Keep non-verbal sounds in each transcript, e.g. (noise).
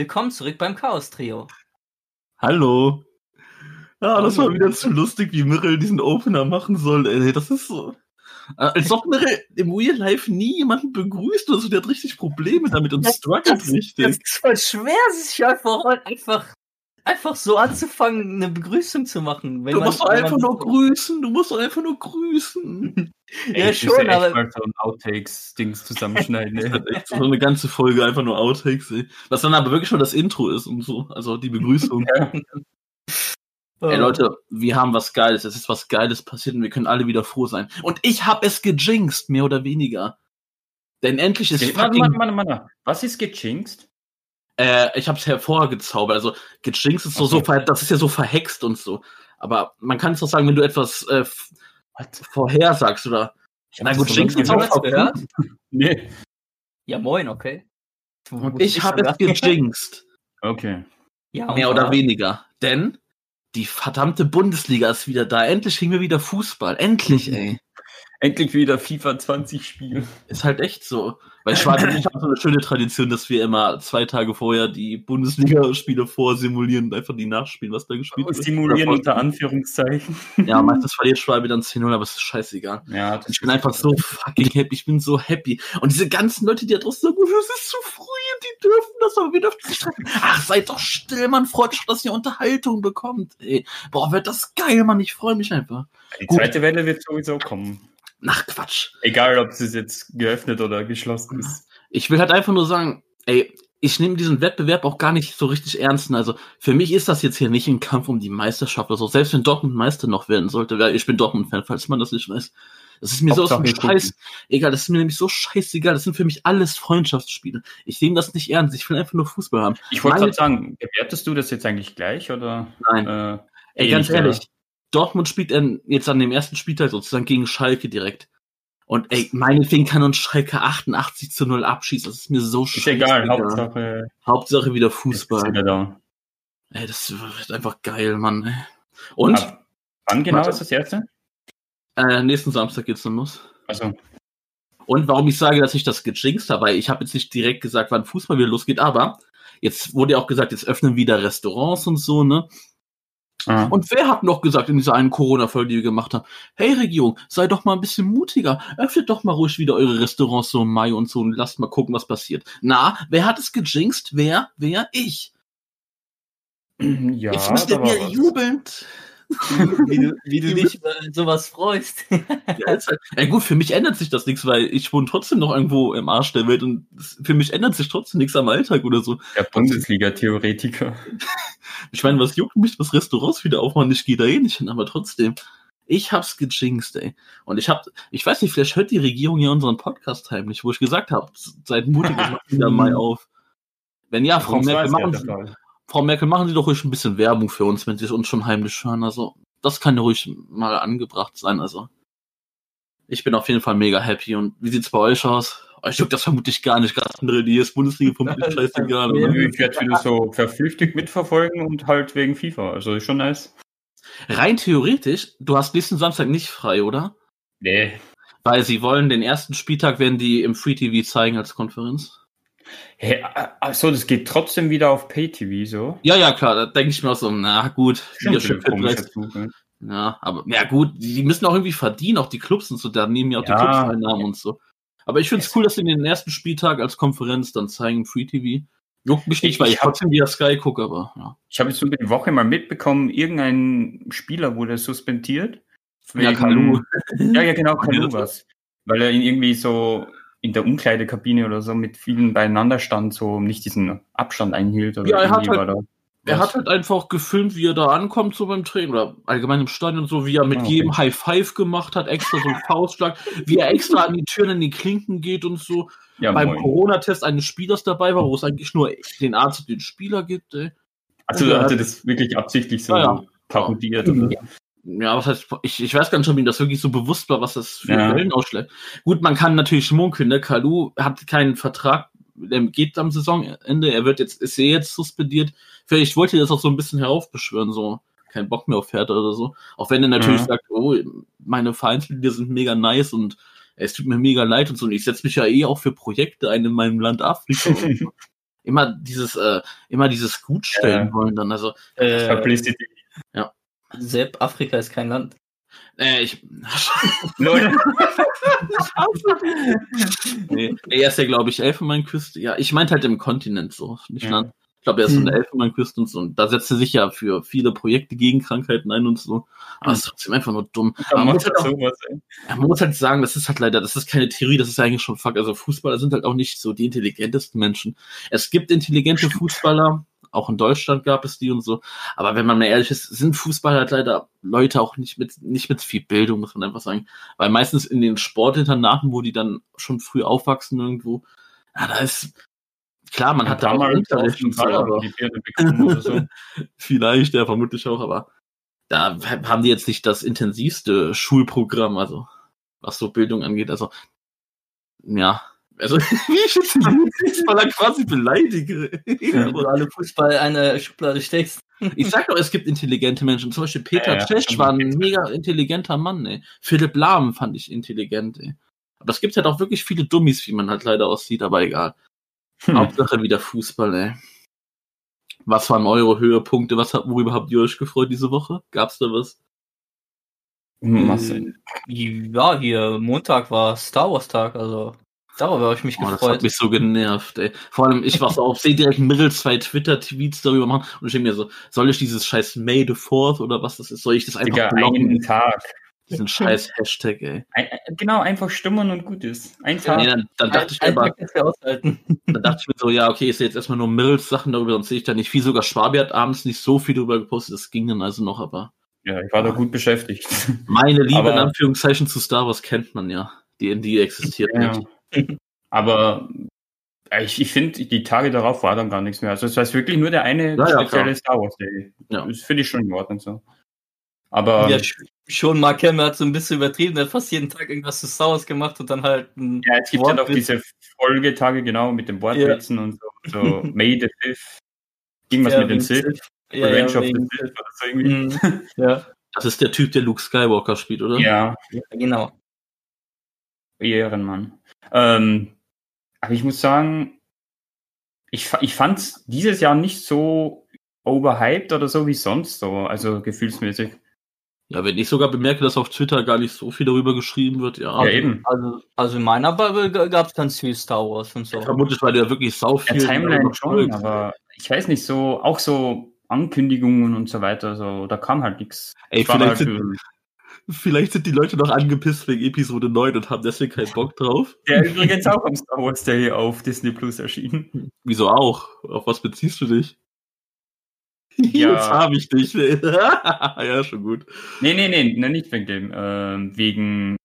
Willkommen zurück beim Chaos Trio. Hallo. Ja, das war wieder zu lustig, wie Mirrell diesen Opener machen soll. Ey, das ist so. Äh, Als ob Mirrell im Real Life nie jemanden begrüßt oder so. Der hat richtig Probleme damit und struggelt Das richtig. ist voll schwer, sich einfach, einfach, einfach so anzufangen, eine Begrüßung zu machen. Wenn Du man- musst doch einfach man- nur grüßen. Du musst doch einfach nur grüßen. (laughs) Ja, ich schon, aber- mal so ein Outtakes-Dings zusammenschneiden. Ey. (laughs) echt so eine ganze Folge einfach nur Outtakes, ey. Was dann aber wirklich schon das Intro ist und so. Also die Begrüßung. (laughs) Ey Leute, wir haben was Geiles. Es ist was Geiles passiert und wir können alle wieder froh sein. Und ich habe es gejinxt, mehr oder weniger. Denn endlich ist Warte, fucking, warte, warte, warte. Was ist gejinxt? Äh, ich habe es hervorgezaubert. Also gejinxt ist so, so, Okay. ver- das ist ja so verhext und so. Aber man kann es doch sagen, wenn du etwas äh, vorhersagst oder. Na gut, so Jinx ist auch gehört. Nee. Ja, moin, okay. Und ich habe es gejinxt. Okay. Ja, Mehr oder was? weniger. Denn die verdammte Bundesliga ist wieder da. Endlich kriegen wir wieder Fußball. Endlich, ey. Endlich wieder FIFA 20 Spiel. Ist halt echt so. Weil (laughs) Schwabe und ich haben so eine schöne Tradition, dass wir immer zwei Tage vorher die Bundesliga-Spiele vorsimulieren und einfach die nachspielen, was da gespielt wird. Simulieren unter Anführungszeichen. Ja, (laughs) meistens verliert Schwabe dann 10-0, aber es ist scheißegal. Ja, Ich bin einfach so fucking happy. Ich bin so happy. Und diese ganzen Leute, die da draußen sagen, oh, das ist zu früh und die dürfen das, aber wir dürfen es nicht treffen. Ach, seid doch still, man freut sich, dass ihr Unterhaltung bekommt. Ey. Boah, wird das geil, Mann. Ich freue mich einfach. Die Gut. zweite Welle wird sowieso kommen. Nach Quatsch. Egal, ob es jetzt geöffnet oder geschlossen ist. Ich will halt einfach nur sagen, ey, ich nehme diesen Wettbewerb auch gar nicht so richtig ernst. Also für mich ist das jetzt hier nicht ein Kampf um die Meisterschaft oder so. Selbst wenn Dortmund Meister noch werden sollte, weil ich bin Dortmund-Fan, falls man das nicht weiß. Das ist mir so aus Hauptsache dem Scheiß. Egal, das ist mir nämlich so scheißegal. Das sind für mich alles Freundschaftsspiele. Ich nehme das nicht ernst. Ich will einfach nur Fußball haben. Ich wollte gerade sagen, bewertest du das jetzt eigentlich gleich oder? Nein. Äh, Ey, eh ganz ehrlich, oder? Dortmund spielt jetzt an dem ersten Spieltag sozusagen gegen Schalke direkt. Und ey, meinetwegen kann uns Schalke 88 zu 0 abschießen. Das ist mir so Ist egal, scheißegal. Hauptsache Hauptsache wieder Fußball. Wieder da. Ey, das wird einfach geil, Mann. ey. Und Ab wann genau Warte. ist das erste? äh, nächsten Samstag geht's dann los. Also, Und warum ich sage, dass ich das gejinxt habe, weil ich habe jetzt nicht direkt gesagt, wann Fußball wieder losgeht, aber jetzt wurde ja auch gesagt, jetzt öffnen wieder Restaurants und so, ne? Ah, Und wer hat noch gesagt in dieser einen Corona-Folge, die wir gemacht haben, hey Regierung, sei doch mal ein bisschen mutiger, öffnet doch mal ruhig wieder eure Restaurants so im Mai und so und lasst mal gucken, was passiert. Na, wer hat es gejinxt? Wer? Wer? Ich. ja, Jetzt müsst ihr mir jubelnd. Wie, du, wie du dich über sowas freust. (laughs) Ja, ist halt, ja gut, für mich ändert sich das nichts, weil ich wohne trotzdem noch irgendwo im Arsch der Welt und für mich ändert sich trotzdem nichts am Alltag oder so. Der Bundesliga-Theoretiker. (laughs) Ich meine, was juckt mich, was Restaurants wieder aufmachen? Ich gehe da eh nicht hin, aber trotzdem. Ich hab's gejinxt, ey. Und ich hab, ich weiß nicht, vielleicht hört die Regierung ja unseren Podcast heimlich, wo ich gesagt habe, seid mutig und macht (laughs) wieder mal auf. Wenn ja, Frau Merkel, machen Sie, Frau Merkel, machen Sie doch ruhig ein bisschen Werbung für uns, wenn Sie es uns schon heimlich hören. Also, das kann ja ruhig mal angebracht sein. Also, ich bin auf jeden Fall mega happy. Und wie sieht's bei euch aus? Euch juckt das vermutlich gar nicht. Gerade andere, die jetzt Bundesliga vermutlich (laughs) scheißegal. Ich werde wieder so verflüchtigt mitverfolgen und halt wegen FIFA. Also ist schon nice. Rein theoretisch, du hast nächsten Samstag nicht frei, oder? Nee. Weil sie wollen den ersten Spieltag werden die im Free TV zeigen als Konferenz. Hey, achso, das geht trotzdem wieder auf Pay-TV so. Ja, ja, klar, da denke ich mir auch so, na gut, Schon wieder schön ein komischer fit Zug, ne? Ja, aber ja gut, die die müssen auch irgendwie verdienen, auch die Clubs und so, da nehmen ja auch die Ja. Clubs Einnahmen und so. Aber ich finde es cool, dass sie den ersten Spieltag als Konferenz dann zeigen im Free TV. Juckt mich nicht, Ich- weil ich ich trotzdem via Sky gucke, aber ja. Ich habe jetzt über die Woche mal mitbekommen, irgendein Spieler wurde suspendiert. Ja, Kalu. Ja, ja, genau, (laughs) Kalu was. Weil er ihn irgendwie so in der Umkleidekabine oder so mit vielen beieinander stand, so nicht diesen Abstand einhielt. Oder Ja, er hat irgendwie halt- Er hat halt einfach gefilmt, wie er da ankommt, so beim Training oder allgemein im Stadion, so wie er mit Ah, okay. jedem High Five gemacht hat, extra so einen (laughs) Faustschlag, wie er extra an die Türen, in die Klinken geht und so. ja, beim. Corona-Test eines Spielers dabei war, wo es eigentlich nur den Arzt und den Spieler gibt. Ey. Also Ja. hat er das wirklich absichtlich so Ja, ja. parodiert. Oder? Ja, was heißt, ich, ich weiß gar nicht, ob ihm das wirklich so bewusst war, was das für Ja. Wellen ausschlägt. Gut, man kann natürlich schmunkeln, ne? Kalu hat keinen Vertrag, der geht am Saisonende, er wird jetzt, ist er jetzt suspendiert. Vielleicht wollte er das auch so ein bisschen heraufbeschwören, so. keinen Bock mehr auf Hertha oder so. Auch wenn er natürlich Mhm. sagt, oh, meine Vereinsmitglieder sind mega nice und es tut mir mega leid und so. Und ich setze mich ja eh auch für Projekte ein in meinem Land Afrika. so. (laughs) Immer dieses, äh, immer dieses Gutstellen Ja. wollen dann. Also, Äh, Publicity. Sepp, Afrika ist kein Land. äh, ich, (laughs) Leute. (laughs) nee, er ist ja, glaube ich, Elfenbeinküste. Ja, ich meinte halt im Kontinent so, nicht Ja. Land. Ich glaube, er ist in der Hm. Elfenbeinküste und so. Und da setzt er sich ja für viele Projekte gegen Krankheiten ein und so. Aber es ist trotzdem einfach nur dumm. Man, muss halt er auch, man muss halt sagen, das ist halt leider, das ist keine Theorie, das ist eigentlich schon Fakt. Also Fußballer sind halt auch nicht so die intelligentesten Menschen. Es gibt intelligente Fußballer, auch in Deutschland gab es die und so. Aber wenn man mal ehrlich ist, sind Fußballer halt leider Leute auch nicht mit, nicht mit viel Bildung, muss man einfach sagen. Weil meistens in den Sportinternaten, wo die dann schon früh aufwachsen irgendwo, ja, da ist, klar, man hat da auch damals Unterricht und so, aber so. (laughs) vielleicht, ja, vermutlich auch, aber da haben die jetzt nicht das intensivste Schulprogramm, also was so Bildung angeht. Also, ja, also (laughs) wie ich jetzt den Fußballer quasi beleidige. Du alle Fußball in eine Schublade steckst. Ich sag doch, es gibt intelligente Menschen. Zum Beispiel Peter Ja, ja, Cech war ein mega intelligenter Mann, ey. Philipp Lahm fand ich intelligent, ey. Aber es gibt halt auch wirklich viele Dummies, wie man halt leider aussieht, aber egal. Hm. Hauptsache wieder Fußball, ey. Was waren eure Höhepunkte? Was habt, worüber habt ihr euch gefreut diese Woche? Gab's da was? Marcel. Ja, hier Montag war Star Wars Tag, also darüber habe ich mich Oh, das hat gefreut. mich so genervt, ey. Vor allem, ich war so auf, sehe direkt mittels zwei Twitter-Tweets darüber machen und ich denke mir so, soll ich dieses scheiß May the Fourth oder was das ist, soll ich das einfach Digga, blocken? einen Tag. Diesen scheiß Hashtag, ey. Ein, genau, einfach stimmen und gut ist. Ein Tag. Nee, dann, dann dachte ich mir aber, dann dachte ich mir so, ja, okay, ist jetzt erstmal nur Mittels Sachen darüber, sonst sehe ich da nicht viel. Sogar Schwabi hat abends nicht so viel darüber gepostet, das ging dann also noch, aber Ja, ich war da gut beschäftigt. meine Liebe Aber- in Anführungszeichen zu Star Wars kennt man ja. Die, die existiert Ja. nicht. Aber äh, ich, ich finde, die Tage darauf war dann gar nichts mehr. Also es war wirklich nur der eine Ja, ja, spezielle. Star Wars Day. Ja. Das finde ich schon in Ordnung so. Aber ja, sch- schon Mark Hamill hat so ein bisschen übertrieben, der hat fast jeden Tag irgendwas zu Star Wars gemacht und dann halt ein ja, es gibt ja noch Wortwitz. diese Folgetage, genau, mit den Wortwitzen und so. So (laughs) May the Fifth. Irgendwas Ja, mit den wegen Sith. Ja, Revenge ja, of the Sith oder so irgendwie. Mhm. ja, Das ist der Typ, der Luke Skywalker spielt, oder? Ja, ja, genau. Ehrenmann. Ähm, aber ich muss sagen, ich, ich fand dieses Jahr nicht so overhyped oder so wie sonst so, also gefühlsmäßig. Ja, wenn ich sogar bemerke, dass auf Twitter gar nicht so viel darüber geschrieben wird, ja. Ja, eben. Also, also in meiner Bubble gab es ganz viel Star Wars und so. Vermutlich, weil du ja wirklich sau Der viel. Timeline darüber schon, aber ich weiß nicht, so, auch so Ankündigungen und so weiter, so, da kam halt nichts. Ey, vielleicht halt, sind, vielleicht sind die Leute noch angepisst wegen Episode 9 und haben deswegen keinen Bock drauf. der übrigens auch am Star Wars Day auf Disney Plus erschienen. Wieso auch? Auf was beziehst du dich? Ja. Jetzt habe ich dich. (laughs) ja, schon gut. Nee, nee, nee, nee, nicht wegen dem, ähm, wegen,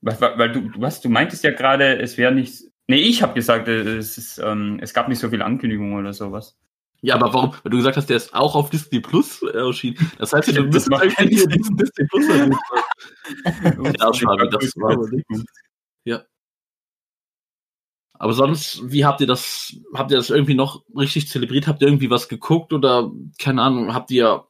weil, weil weil du, was, du meintest ja gerade, es wäre nicht, nee, ich habe gesagt, es ist, ähm, es gab nicht so viele Ankündigungen oder sowas. Ja, aber warum? Weil du gesagt hast, der ist auch auf Disney Plus erschienen. Das heißt, du müsstest macht eigentlich hier diesen Disney Plus. (laughs) Ja, Fabi, das war aber nichts. Aber sonst, wie habt ihr das, habt ihr das irgendwie noch richtig zelebriert? Habt ihr irgendwie was geguckt oder, keine Ahnung, habt ihr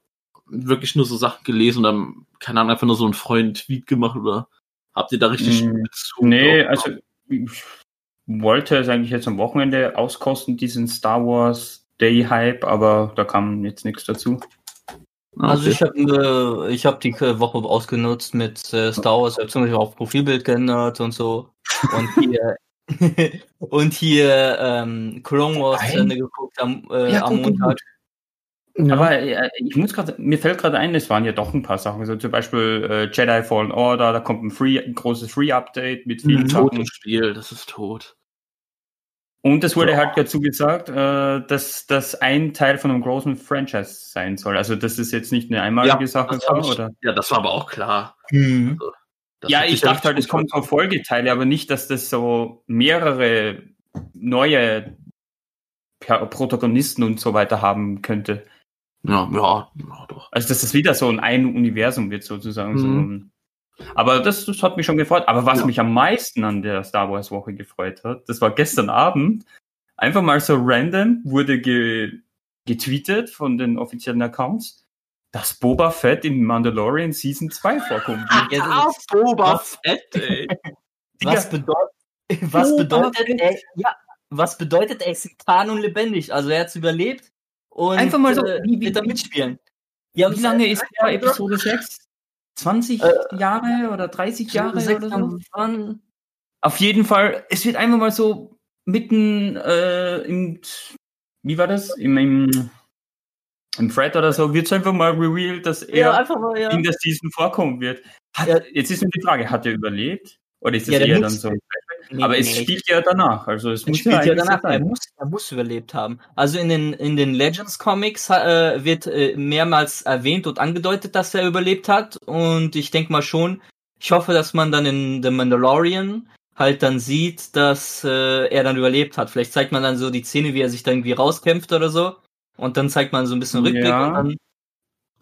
wirklich nur so Sachen gelesen oder, keine Ahnung, einfach nur so einen freien Tweet gemacht oder habt ihr da richtig Mm, Bezug Nee, also ich wollte es eigentlich jetzt am Wochenende auskosten, diesen Star Wars Day Hype, aber da kam jetzt nichts dazu. Ah, Also okay. ich habe äh, ich hab die äh, Woche ausgenutzt mit äh, Star Wars, ich habe zum Beispiel auch Profilbild geändert und so. Und hier (laughs) und hier ähm, Clone Wars zu. Ende geguckt am, äh, Ja, am gut, gut, Montag. Ja. Aber äh, ich muss gerade, mir fällt gerade ein, es waren ja doch ein paar Sachen. So zum Beispiel äh, Jedi Fallen Order, da kommt ein, Free, ein großes Free-Update mit vielen Mhm. tot Sachen. im Spiel, das ist tot. Und es wurde Ja. halt dazu gesagt, äh, dass das ein Teil von einem großen Franchise sein soll. Also dass es jetzt nicht eine einmalige Sache das hab war, oder? ja, das war aber auch klar. Mhm. Das ja, ich dachte halt, es kommen so Folgeteile, aber nicht, dass das so mehrere neue Protagonisten und so weiter haben könnte. Ja, ja, ja, doch. Also dass das wieder so ein, ein Universum wird sozusagen. So. Aber das, das hat mich schon gefreut. Aber was Ja. mich am meisten an der Star Wars Woche gefreut hat, das war gestern Abend. Einfach mal so random wurde ge, getweetet von den offiziellen Accounts. dass Boba Fett in Mandalorian Season 2 vorkommt. Ja, Ah, das- Boba Fett, ey. (laughs) was (laughs) bedeutet, was bedeutet, er, ja, was bedeutet, er ist Kanon lebendig? Also er hat es überlebt und Einfach mal so, äh, wie- wie- wird er mitspielen. Ja, Wie lange ist der Episode 6? 20 Äh, Jahre oder 30 Jahre oder so? Anfang. Auf jeden Fall, es wird einfach mal so mitten äh, im, wie war das? Im, im, im Thread oder so, wird es einfach mal revealed, dass er Ja, einfach mal, ja. in der Season vorkommen wird. Hat, Ja. Jetzt ist nur die Frage, hat er überlebt? Oder ist das eher dann so? Nee, Aber nee, es spielt ja danach, also es Es muss ja so danach, er muss, er muss überlebt haben. Also in den, in den Legends Comics äh, wird äh, mehrmals erwähnt und angedeutet, dass er überlebt hat. Und ich denke mal schon, ich hoffe, dass man dann in The Mandalorian halt dann sieht, dass äh, er dann überlebt hat. Vielleicht zeigt man dann so die Szene, wie er sich da irgendwie rauskämpft oder so. Und dann zeigt man so ein bisschen Rückblick Ja. und dann.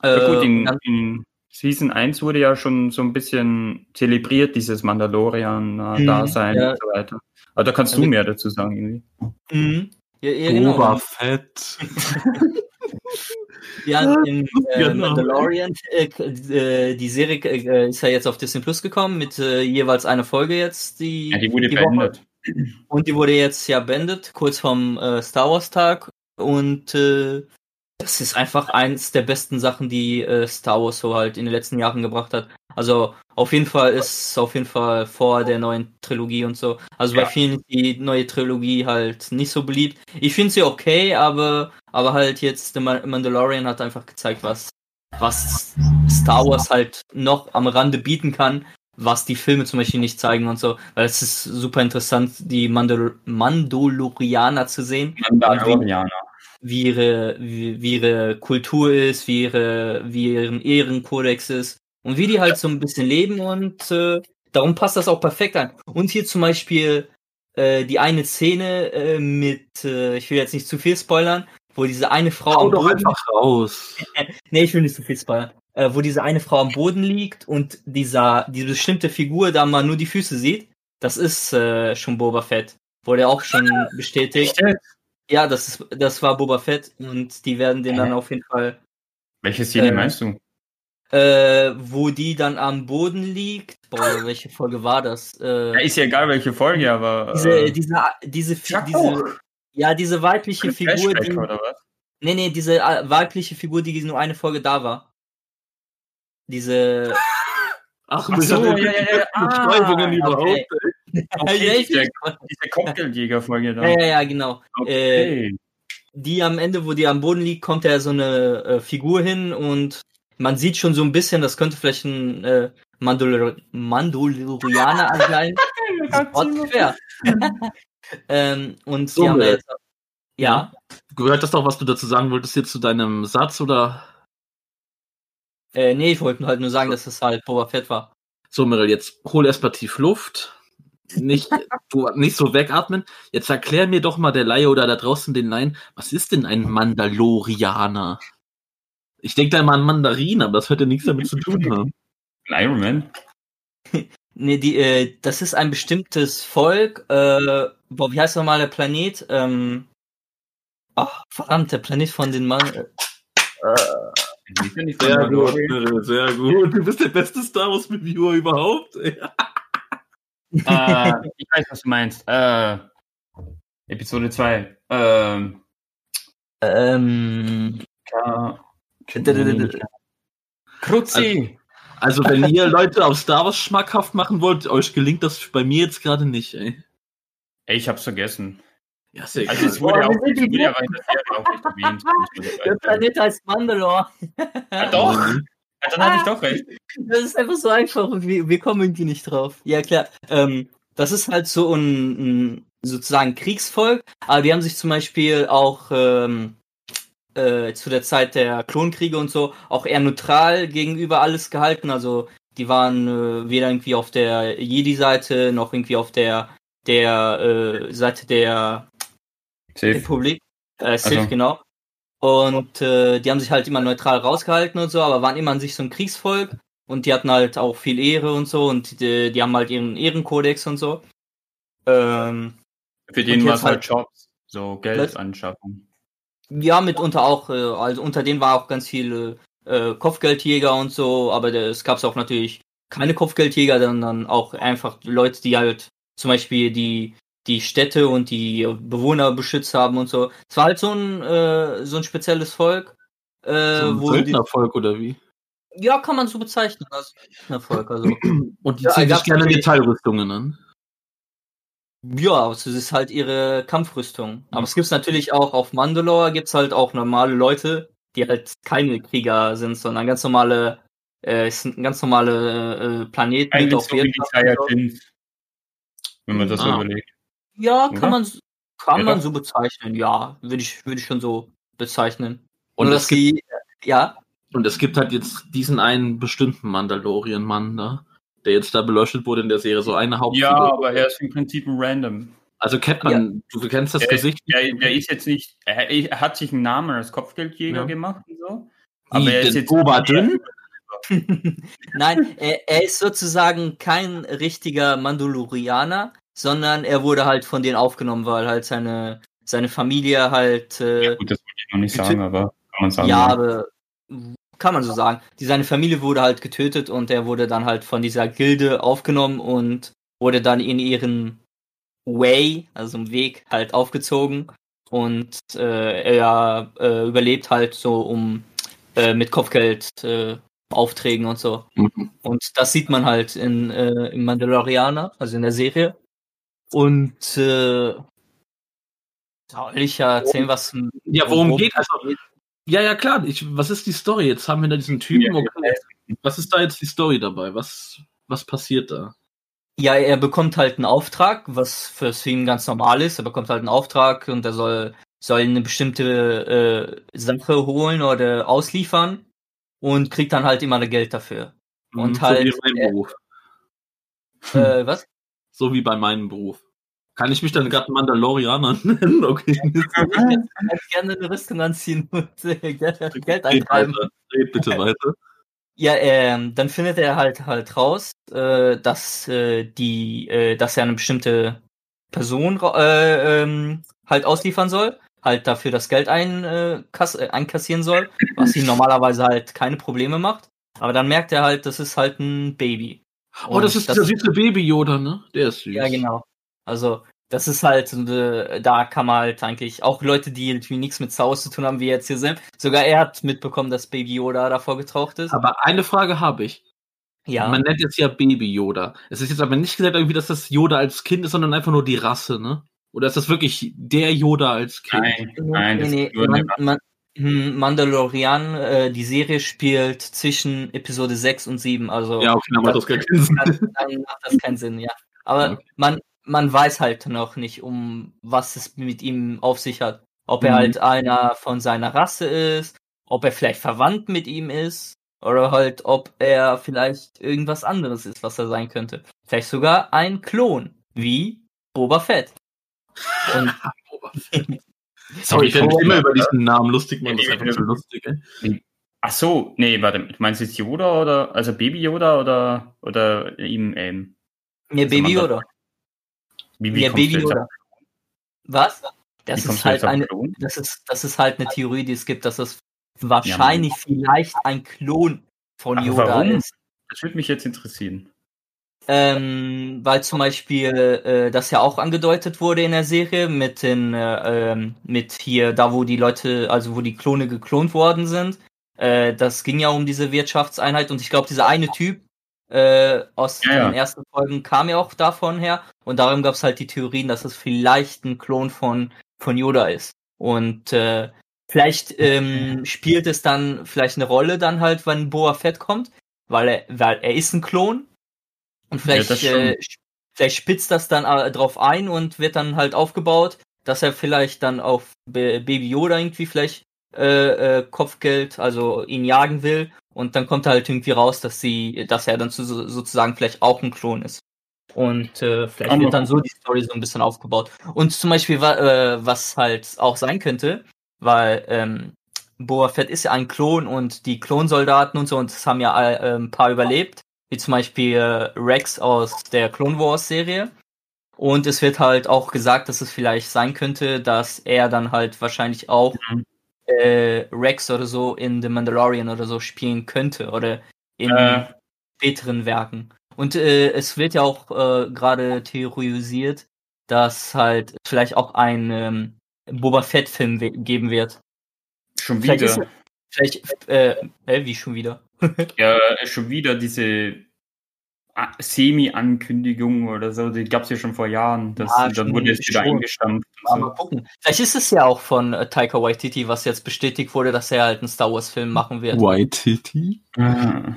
Ja, gut, äh, in, dann in Season 1 wurde ja schon so ein bisschen zelebriert, dieses Mandalorian-Dasein Mhm, ja. und so weiter. Aber da kannst Also- du mehr dazu sagen, irgendwie. Mhm. Ja, ja, genau. Boba Fett. (laughs) Ja, in äh, (laughs) Genau. Mandalorian, äh, äh, die Serie äh, ist ja jetzt auf Disney Plus gekommen mit äh, jeweils einer Folge jetzt. Die, Ja, die wurde Woche. beendet. Und die wurde jetzt ja beendet, kurz vorm äh, Star Wars Tag. Und äh, das ist einfach eins der besten Sachen, die äh, Star Wars so halt in den letzten Jahren gebracht hat. Also auf jeden Fall ist auf jeden Fall vor der neuen Trilogie und so. Also bei Ja. vielen ist die neue Trilogie halt nicht so beliebt. Ich finde sie okay, aber aber halt jetzt The Ma- Mandalorian hat einfach gezeigt, was was Star Wars halt noch am Rande bieten kann, was die Filme zum Beispiel nicht zeigen und so. Weil es ist super interessant, die Mandal Mandalorianer zu sehen Mandalorianer. Wie ihre, wie, wie ihre Kultur ist, wie ihre, wie ihren Ehrenkodex ist und wie die halt so ein bisschen leben und äh, darum passt das auch perfekt an. Und hier zum Beispiel äh, die eine Szene äh, mit, äh, ich will jetzt nicht zu viel spoilern, wo diese eine Frau Hau am doch Boden, einfach raus. (laughs) nee, ich will nicht zu viel spoilern, äh, wo diese eine Frau am Boden liegt und dieser, diese bestimmte Figur da man nur die Füße sieht, das ist äh, schon Boba Fett. Wurde auch schon (laughs) bestätigt. Ja, das ist, das war Boba Fett und die werden den dann auf jeden Fall, Welche Szene Äh, meinst du? äh, wo die dann am Boden liegt. Boah, welche Folge war das? Äh, Ja, ist ja egal, welche Folge, aber. diese, äh, diese, diese, sag diese, ja, diese weibliche Figur, die, oder was? nee, nee, diese äh, weibliche Figur, die nur eine Folge da war. Diese, (laughs) Ach, Ach so, ja, ja, ja, ja. (laughs) Beschreibungen Ah, überhaupt. okay. Okay, (laughs) ja, ich, diese, Cocktailjäger-Folge da. ja, ja, genau. Äh, Okay. die am Ende, wo die am Boden liegt, kommt ja so eine äh, Figur hin und man sieht schon so ein bisschen, das könnte vielleicht ein äh, Mandalor Mandalorianer (laughs) sein. (laughs) Ähm, und So, haben ja äh, jetzt, ja, Gehört das doch, was du dazu sagen wolltest, jetzt zu deinem Satz oder? äh, nee, ich wollte halt nur sagen, dass es halt Boba Fett war. So, Meryl, jetzt hol erstmal tief Luft. Nicht, du, nicht so wegatmen. Jetzt erklär mir doch mal der Laie oder da draußen den Laien, was ist denn ein Mandalorianer? Ich denke da immer an Mandarin, aber das hat ja nichts damit zu tun haben. Iron Man. (laughs) Nee, die, äh, das ist ein bestimmtes Volk, äh, boah, wie heißt nochmal der Planet? Ähm, ach, verdammt, der Planet von den Mann. Äh, nicht Sehr gut, sehr gut. Du bist der beste Star Wars Reviewer überhaupt. Äh, ich weiß, was du meinst. Äh, Episode 2. Ähm, ähm, Ka- Also, Kruzi. Also, wenn ihr Leute auf Star Wars schmackhaft machen wollt, euch gelingt das bei mir jetzt gerade nicht, ey. Ey, ich hab's vergessen. Ja, sehr Also es wurde sind es wurde ja auch nicht erwähnt. (laughs) der Planet heißt Mandalore. Ja, doch. Ja, dann hatte ich doch recht. (laughs) Das ist einfach so einfach und wir, wir kommen irgendwie nicht drauf. Ja, klar. Ähm, das ist halt so ein, ein sozusagen Kriegsvolk, aber die haben sich zum Beispiel auch ähm, äh, zu der Zeit der Klonkriege und so auch eher neutral gegenüber alles gehalten. Also die waren äh, weder irgendwie auf der Jedi-Seite noch irgendwie auf der der äh, Seite der Safe. Republik. Äh, Sith, Also. genau. Und äh, die haben sich halt immer neutral rausgehalten und so, aber waren immer an sich so ein Kriegsvolk und die hatten halt auch viel Ehre und so und die, die haben halt ihren Ehrenkodex und so. Ähm, Für den war es halt halt- Jobs. So Geld Letzt- anschaffen. ja, mitunter auch, äh, also unter denen war auch ganz viel äh, Kopfgeldjäger und so, aber es gab auch natürlich keine Kopfgeldjäger, sondern auch einfach Leute, die halt zum Beispiel die die Städte und die Bewohner beschützt haben und so. Es war halt so ein äh, so ein spezielles Volk. Äh, so ein wo Volk oder wie? Ja, kann man so bezeichnen. Also Erfolg. Also. (clears throat) Und die ja, ziehen sich gerne Metallrüstungen an. Ja, es ist halt ihre Kampfrüstung. Aber mhm. es gibt natürlich auch auf Mandalore gibt es halt auch normale Leute, die halt keine Krieger sind, sondern ganz normale, äh, es sind ganz normale äh, Planeten. Eigentlich so wie die Saiyajins, wenn man das ah. so überlegt. Ja, kann man kann ja. man so bezeichnen. Ja, würde ich würde ich schon so bezeichnen. Und Nur, dass die, ja. Und es gibt halt jetzt diesen einen bestimmten Mandalorian-Mann, ne? der jetzt da beleuchtet wurde in der Serie, so eine Hauptfigur. Ja, aber er ist im Prinzip ein Random. Also kennt man, ja. du kennst das der, Gesicht. Der, der, ist jetzt nicht, er, er, hat sich einen Namen als Kopfgeldjäger ja. gemacht und so. Aber Wie, er ist jetzt Oberdünn? (laughs) Nein, er, er, ist sozusagen kein richtiger Mandalorianer, sondern er wurde halt von denen aufgenommen, weil halt seine, seine Familie halt. Äh, ja, gut, das würde ich noch nicht sagen, aber kann man sagen. Ja, aber kann man so sagen. Die, seine Familie wurde halt getötet und er wurde dann halt von dieser Gilde aufgenommen und wurde dann in ihren Way, also im Weg, halt aufgezogen. Und äh, er äh, überlebt halt so um äh, mit Kopfgeld äh, Aufträgen und so. Mhm. Und das sieht man halt in äh, im Mandalorianer, also in der Serie. Und äh, soll ich ja erzählen, was ja worum geht also ja, ja, klar. Ich, was ist die Story? Jetzt haben wir da diesen Typen. Okay. Was ist da jetzt die Story dabei? Was, was passiert da? Ja, er bekommt halt einen Auftrag, was für ihn ganz normal ist. Er bekommt halt einen Auftrag und er soll, soll eine bestimmte äh, Sache holen oder ausliefern und kriegt dann halt immer Geld dafür. Mhm, und so halt. Äh, Beruf. Äh, was? So wie bei meinem Beruf. Kann ich mich dann gerade Mandalorianer (laughs) nennen? Okay. (laughs) Ich kann gerne eine Rüstung anziehen (laughs) und äh, Geld eintreiben. Red bitte weiter. Ja, ähm, dann findet er halt halt raus, äh, dass äh, die, äh, dass er eine bestimmte Person äh, ähm, halt ausliefern soll, halt dafür das Geld ein, kass äh, einkassieren soll, was ihm normalerweise halt keine Probleme macht. Aber dann merkt er halt, das ist halt ein Baby. Oh, das ist das dieser süße Baby Yoda, ne? Der ist süß. Ja, genau. Also, das ist halt, äh, da kann man halt eigentlich auch Leute, die irgendwie nichts mit Star Wars zu tun haben, wie jetzt hier sind. Sogar er hat mitbekommen, dass Baby Yoda davor getaucht ist. Aber eine Frage habe ich. Ja. Man nennt jetzt ja Baby Yoda. Es ist jetzt aber nicht gesagt irgendwie, dass das Yoda als Kind ist, sondern einfach nur die Rasse, ne? Oder ist das wirklich der Yoda als Kind? Nein, nein, nee, nee. Man, man, Mandalorian, äh, die Serie spielt zwischen Episode 6 und 7, also. Ja, okay, dann macht das, das keinen Sinn. Dann, macht das keinen Sinn, ja. Aber okay. man, man weiß halt noch nicht, um was es mit ihm auf sich hat. Ob er mhm. halt einer von seiner Rasse ist, ob er vielleicht verwandt mit ihm ist, oder halt, ob er vielleicht irgendwas anderes ist, was er sein könnte. Vielleicht sogar ein Klon, wie Boba Fett. Und (laughs) Sorry, ich werde mich immer über diesen Namen lustig machen, das ist einfach so lustig, ey. Ach so, nee, warte, du meinst jetzt Yoda oder, also Baby Yoda oder, oder ihm, ähm? Nee, Baby Yoda. Wie ja, Baby Yoda. Was? Das ist halt eine, das ist, das ist halt eine Theorie, die es gibt, dass es wahrscheinlich ja, vielleicht ein Klon von Yoda warum? ist. Das würde mich jetzt interessieren. Ähm, weil zum Beispiel äh, das ja auch angedeutet wurde in der Serie mit den, äh, ähm, mit hier, da wo die Leute, also wo die Klone geklont worden sind. Äh, das ging ja um diese Wirtschaftseinheit und ich glaube, dieser eine Typ, äh, aus ja, den ja. ersten Folgen kam ja auch davon her. Und darum gab es halt die Theorien, dass es vielleicht ein Klon von, von Yoda ist. Und äh, vielleicht ähm, spielt es dann vielleicht eine Rolle dann halt, wenn Boa Fett kommt, weil er, weil er ist ein Klon. Und vielleicht, ja, äh, vielleicht spitzt das dann äh, drauf ein und wird dann halt aufgebaut, dass er vielleicht dann auf Baby Yoda irgendwie vielleicht äh, äh, Kopfgeld, also ihn jagen will und dann kommt halt irgendwie raus, dass sie, dass er dann zu, sozusagen vielleicht auch ein Klon ist. Und äh, vielleicht Aber wird dann so die Story so ein bisschen aufgebaut. Und zum Beispiel, äh, was halt auch sein könnte, weil ähm, Boa Fett ist ja ein Klon und die Klonsoldaten und so, und das haben ja äh, ein paar überlebt, wie zum Beispiel äh, Rex aus der Clone Wars Serie. Und es wird halt auch gesagt, dass es vielleicht sein könnte, dass er dann halt wahrscheinlich auch mhm. äh, Rex oder so in The Mandalorian oder so spielen könnte oder in Äh. späteren Werken. Und äh, es wird ja auch äh, gerade theorisiert, dass halt vielleicht auch ein ähm, Boba Fett-Film geben wird. Schon Vielleicht ist wieder. Vielleicht, äh, wie schon wieder? (laughs) Ja, schon wieder diese A- Semi-Ankündigung oder so, die gab es ja schon vor Jahren. Das, Ja, dann wurde es wieder eingestampft. Aber So. mal gucken. Vielleicht ist es ja auch von äh, Taika Waititi, was jetzt bestätigt wurde, dass er halt einen Star Wars-Film machen wird. Waititi? Ah.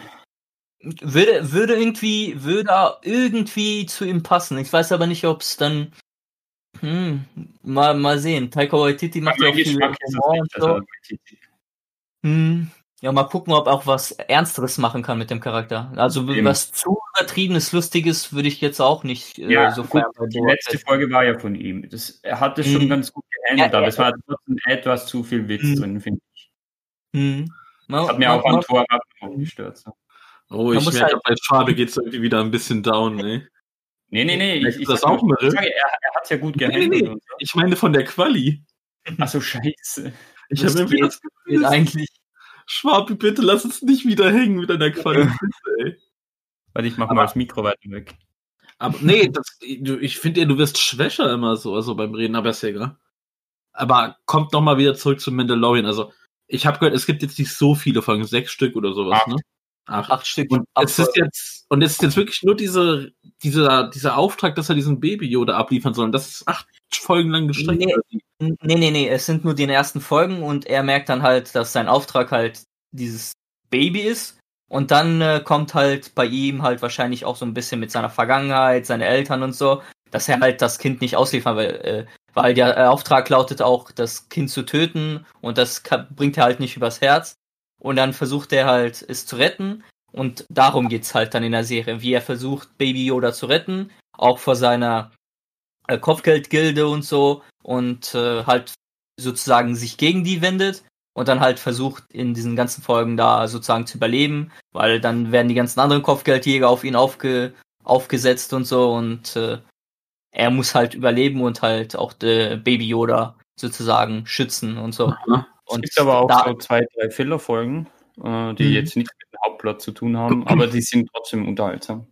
Würde, würde irgendwie, würde irgendwie zu ihm passen. Ich weiß aber nicht, ob es dann. Hm, mal, mal sehen. Taika Waititi macht ja auch viel Humor und so. also, Hm, ja, mal gucken, ob er auch was Ernsteres machen kann mit dem Charakter. Also Eben. was zu übertriebenes, lustiges würde ich jetzt auch nicht äh, Ja, so gut, die letzte. Folge war ja von ihm. Das, er hat es schon Mhm. ganz gut gehandelt, Ja, aber ja, es war trotzdem etwas zu viel Witz Mhm. drin, finde ich. Hm. Das hat mir auch an Thor Ragnarok gestört. So. Oh, ich merke, halt- bei Schwabe geht's irgendwie wieder ein bisschen down, ey. Nee, nee, nee. Ich, ich das auch, nur- Mirre? ich sage, er, er hat es ja gut Nee, nee, gehandelt. nee. Und so. Ich meine von der Quali. Achso, (laughs) scheiße. Ich habe irgendwie geht- das Gefühl, Geht eigentlich. Schwabi, bitte lass uns nicht wieder hängen mit deiner Quali. (laughs) ey. Warte, ich mach Aber- mal das Mikro weiter weg. Aber nee, das, ich finde ja, du wirst schwächer immer so, also beim Reden, aber ist ja egal. Aber kommt noch mal wieder zurück zum Mandalorian. Also, ich habe gehört, es gibt jetzt nicht so viele Folgen, sechs Stück oder sowas, Acht. ne? Acht. Acht Stück. Und acht es ist jetzt, und es ist jetzt wirklich nur diese, dieser, dieser Auftrag, dass er diesen Baby-Yoda abliefern soll. Und das ist acht Folgen lang gestreckt. Nee. Nee, nee, nee, es sind nur die ersten Folgen und er merkt dann halt, dass sein Auftrag halt dieses Baby ist. Und dann äh, kommt halt bei ihm halt wahrscheinlich auch so ein bisschen mit seiner Vergangenheit, seine Eltern und so, dass er halt das Kind nicht ausliefern will. Äh, weil der äh, Auftrag lautet auch, das Kind zu töten und das bringt er halt nicht übers Herz. Und dann versucht er halt, es zu retten. Und darum geht's halt dann in der Serie, wie er versucht, Baby Yoda zu retten, auch vor seiner äh, Kopfgeldgilde und so und äh, halt sozusagen sich gegen die wendet und dann halt versucht in diesen ganzen Folgen da sozusagen zu überleben, weil dann werden die ganzen anderen Kopfgeldjäger auf ihn aufge aufgesetzt und so und äh, er muss halt überleben und halt auch der Baby Yoda sozusagen schützen und so. Aha. Und Es gibt aber auch so zwei, drei Filler-Folgen, äh, die Mhm. jetzt nichts mit dem Hauptplot zu tun haben, aber die sind trotzdem unterhaltsam.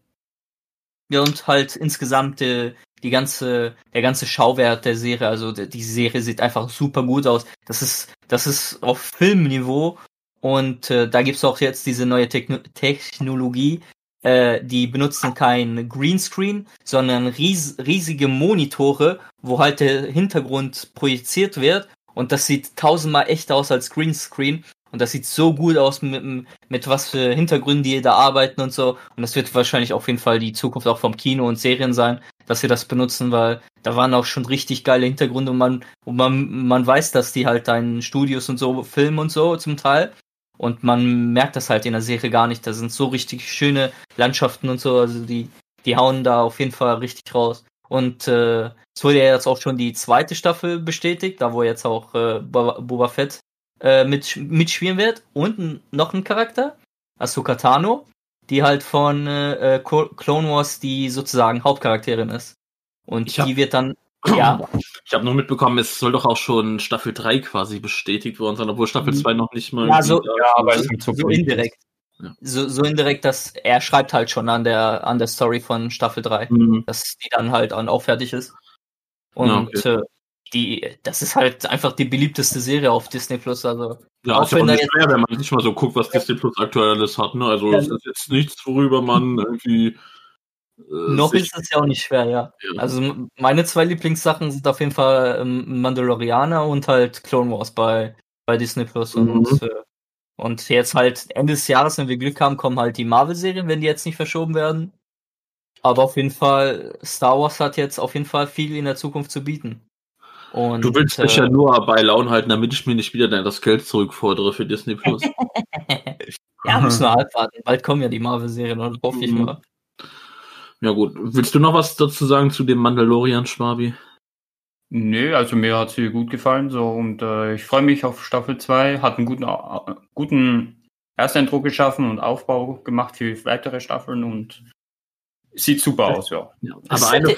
Ja, und halt insgesamt äh, die ganze, der ganze Schauwert der Serie, also die, Serie sieht einfach super gut aus. Das ist, das ist auf Filmniveau und äh, da gibt's auch jetzt diese neue Techno Technologie. Äh, die benutzen kein Greenscreen, sondern ries riesige Monitore, wo halt der Hintergrund projiziert wird und das sieht tausendmal echter aus als Greenscreen. Und das sieht so gut aus mit, mit was für Hintergründen die da arbeiten und so. Und das wird wahrscheinlich auf jeden Fall die Zukunft auch vom Kino und Serien sein, dass sie das benutzen, weil da waren auch schon richtig geile Hintergründe und man, und man, man weiß, dass die halt da in Studios und so filmen und so zum Teil. Und man merkt das halt in der Serie gar nicht. Da sind so richtig schöne Landschaften und so. Also die, die hauen da auf jeden Fall richtig raus. Und äh, es wurde ja jetzt auch schon die zweite Staffel bestätigt, da wo jetzt auch äh, Boba Fett äh, mit, mitspielen wird. Und noch ein Charakter, Ahsoka Tano, die halt von äh, äh, Clone Wars die sozusagen Hauptcharakterin ist. Und Ich hab- die wird dann, (clears throat) ja, Ich habe noch mitbekommen, es soll doch auch schon Staffel 3 quasi bestätigt worden sein, obwohl Staffel 2 noch nicht mal. Ja, so- Ja, aber so, so indirekt. Ja. So, so indirekt, dass er schreibt halt schon an der, an der Story von Staffel 3. Mhm. dass die dann halt an auch fertig ist. Und Ja, okay. äh, die, das ist halt einfach die beliebteste Serie auf Disney Plus. Also Ja, Auch ist ja wenn auch da nicht schwer, wenn man nicht mal so guckt, was Disney Plus aktuell alles hat. Ne? Also Ja. es ist jetzt nichts, worüber man irgendwie. Äh, noch ist es ja auch nicht schwer, ja. Ja. Also meine zwei Lieblingssachen sind auf jeden Fall ähm, Mandalorianer und halt Clone Wars bei, bei Disney Plus. Mhm. Und, äh, und jetzt halt Ende des Jahres, wenn wir Glück haben, kommen halt die Marvel-Serien, wenn die jetzt nicht verschoben werden. Aber auf jeden Fall, Star Wars hat jetzt auf jeden Fall viel in der Zukunft zu bieten. Und, Du willst mich äh, ja nur bei Laune halten, damit ich mir nicht wieder dein- das Geld zurückfordere für Disney Plus. (laughs) ja, müssen wir halt warten. Bald kommen ja die Marvel-Serien, hoffe ich Mhm. mal. ja gut. Willst du noch was dazu sagen zu dem Mandalorian, Schwabi? Nö, also mir hat sie gut gefallen so und äh, ich freue mich auf Staffel 2. Hat einen guten, äh, guten Ersteindruck geschaffen und Aufbau gemacht für weitere Staffeln und Sieht super aus, ja. Ja, Das Setting-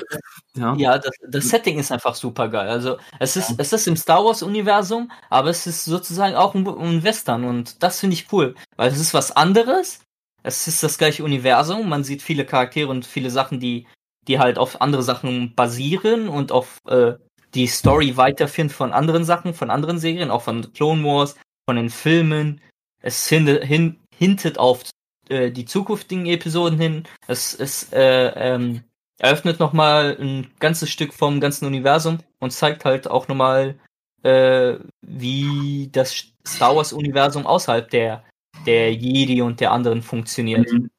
ja, Ja, das, das Setting ist einfach super geil. Also es ist, es ist im Star Wars Universum, aber es ist sozusagen auch ein, ein Western und das finde ich cool, weil es ist was anderes. Es ist das gleiche Universum. Man sieht viele Charaktere und viele Sachen, die, die halt auf andere Sachen basieren und auf äh, die Story weiterführen von anderen Sachen, von anderen Serien, auch von Clone Wars, von den Filmen. Es hin, hin, hintet auf äh, die zukünftigen Episoden hin. Es, es äh, ähm, eröffnet nochmal ein ganzes Stück vom ganzen Universum und zeigt halt auch nochmal, äh, wie das Star Wars Universum außerhalb der, der Jedi und der anderen funktioniert. Mhm.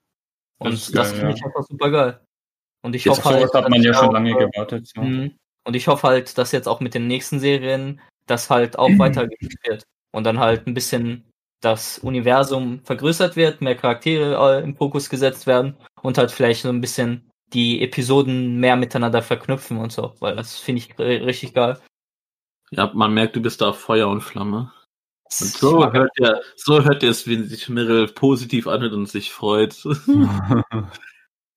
Und Das das, finde ja. ich einfach super geil. Und ich Jetzt hoffe halt, hat man dass ja schon auch, lange äh, gewartet. Ja. Mhm. Und ich hoffe halt, dass jetzt auch mit den nächsten Serien das halt auch weitergeführt wird. Und dann halt ein bisschen das Universum vergrößert wird, mehr Charaktere äh, im Fokus gesetzt werden und halt vielleicht so ein bisschen die Episoden mehr miteinander verknüpfen und so, weil das finde ich ri- richtig geil. ja, man merkt, du bist da Feuer und Flamme. Und so hört ihr, so hört ihr es, wie sich Meryl positiv anhört und sich freut. (laughs) (laughs)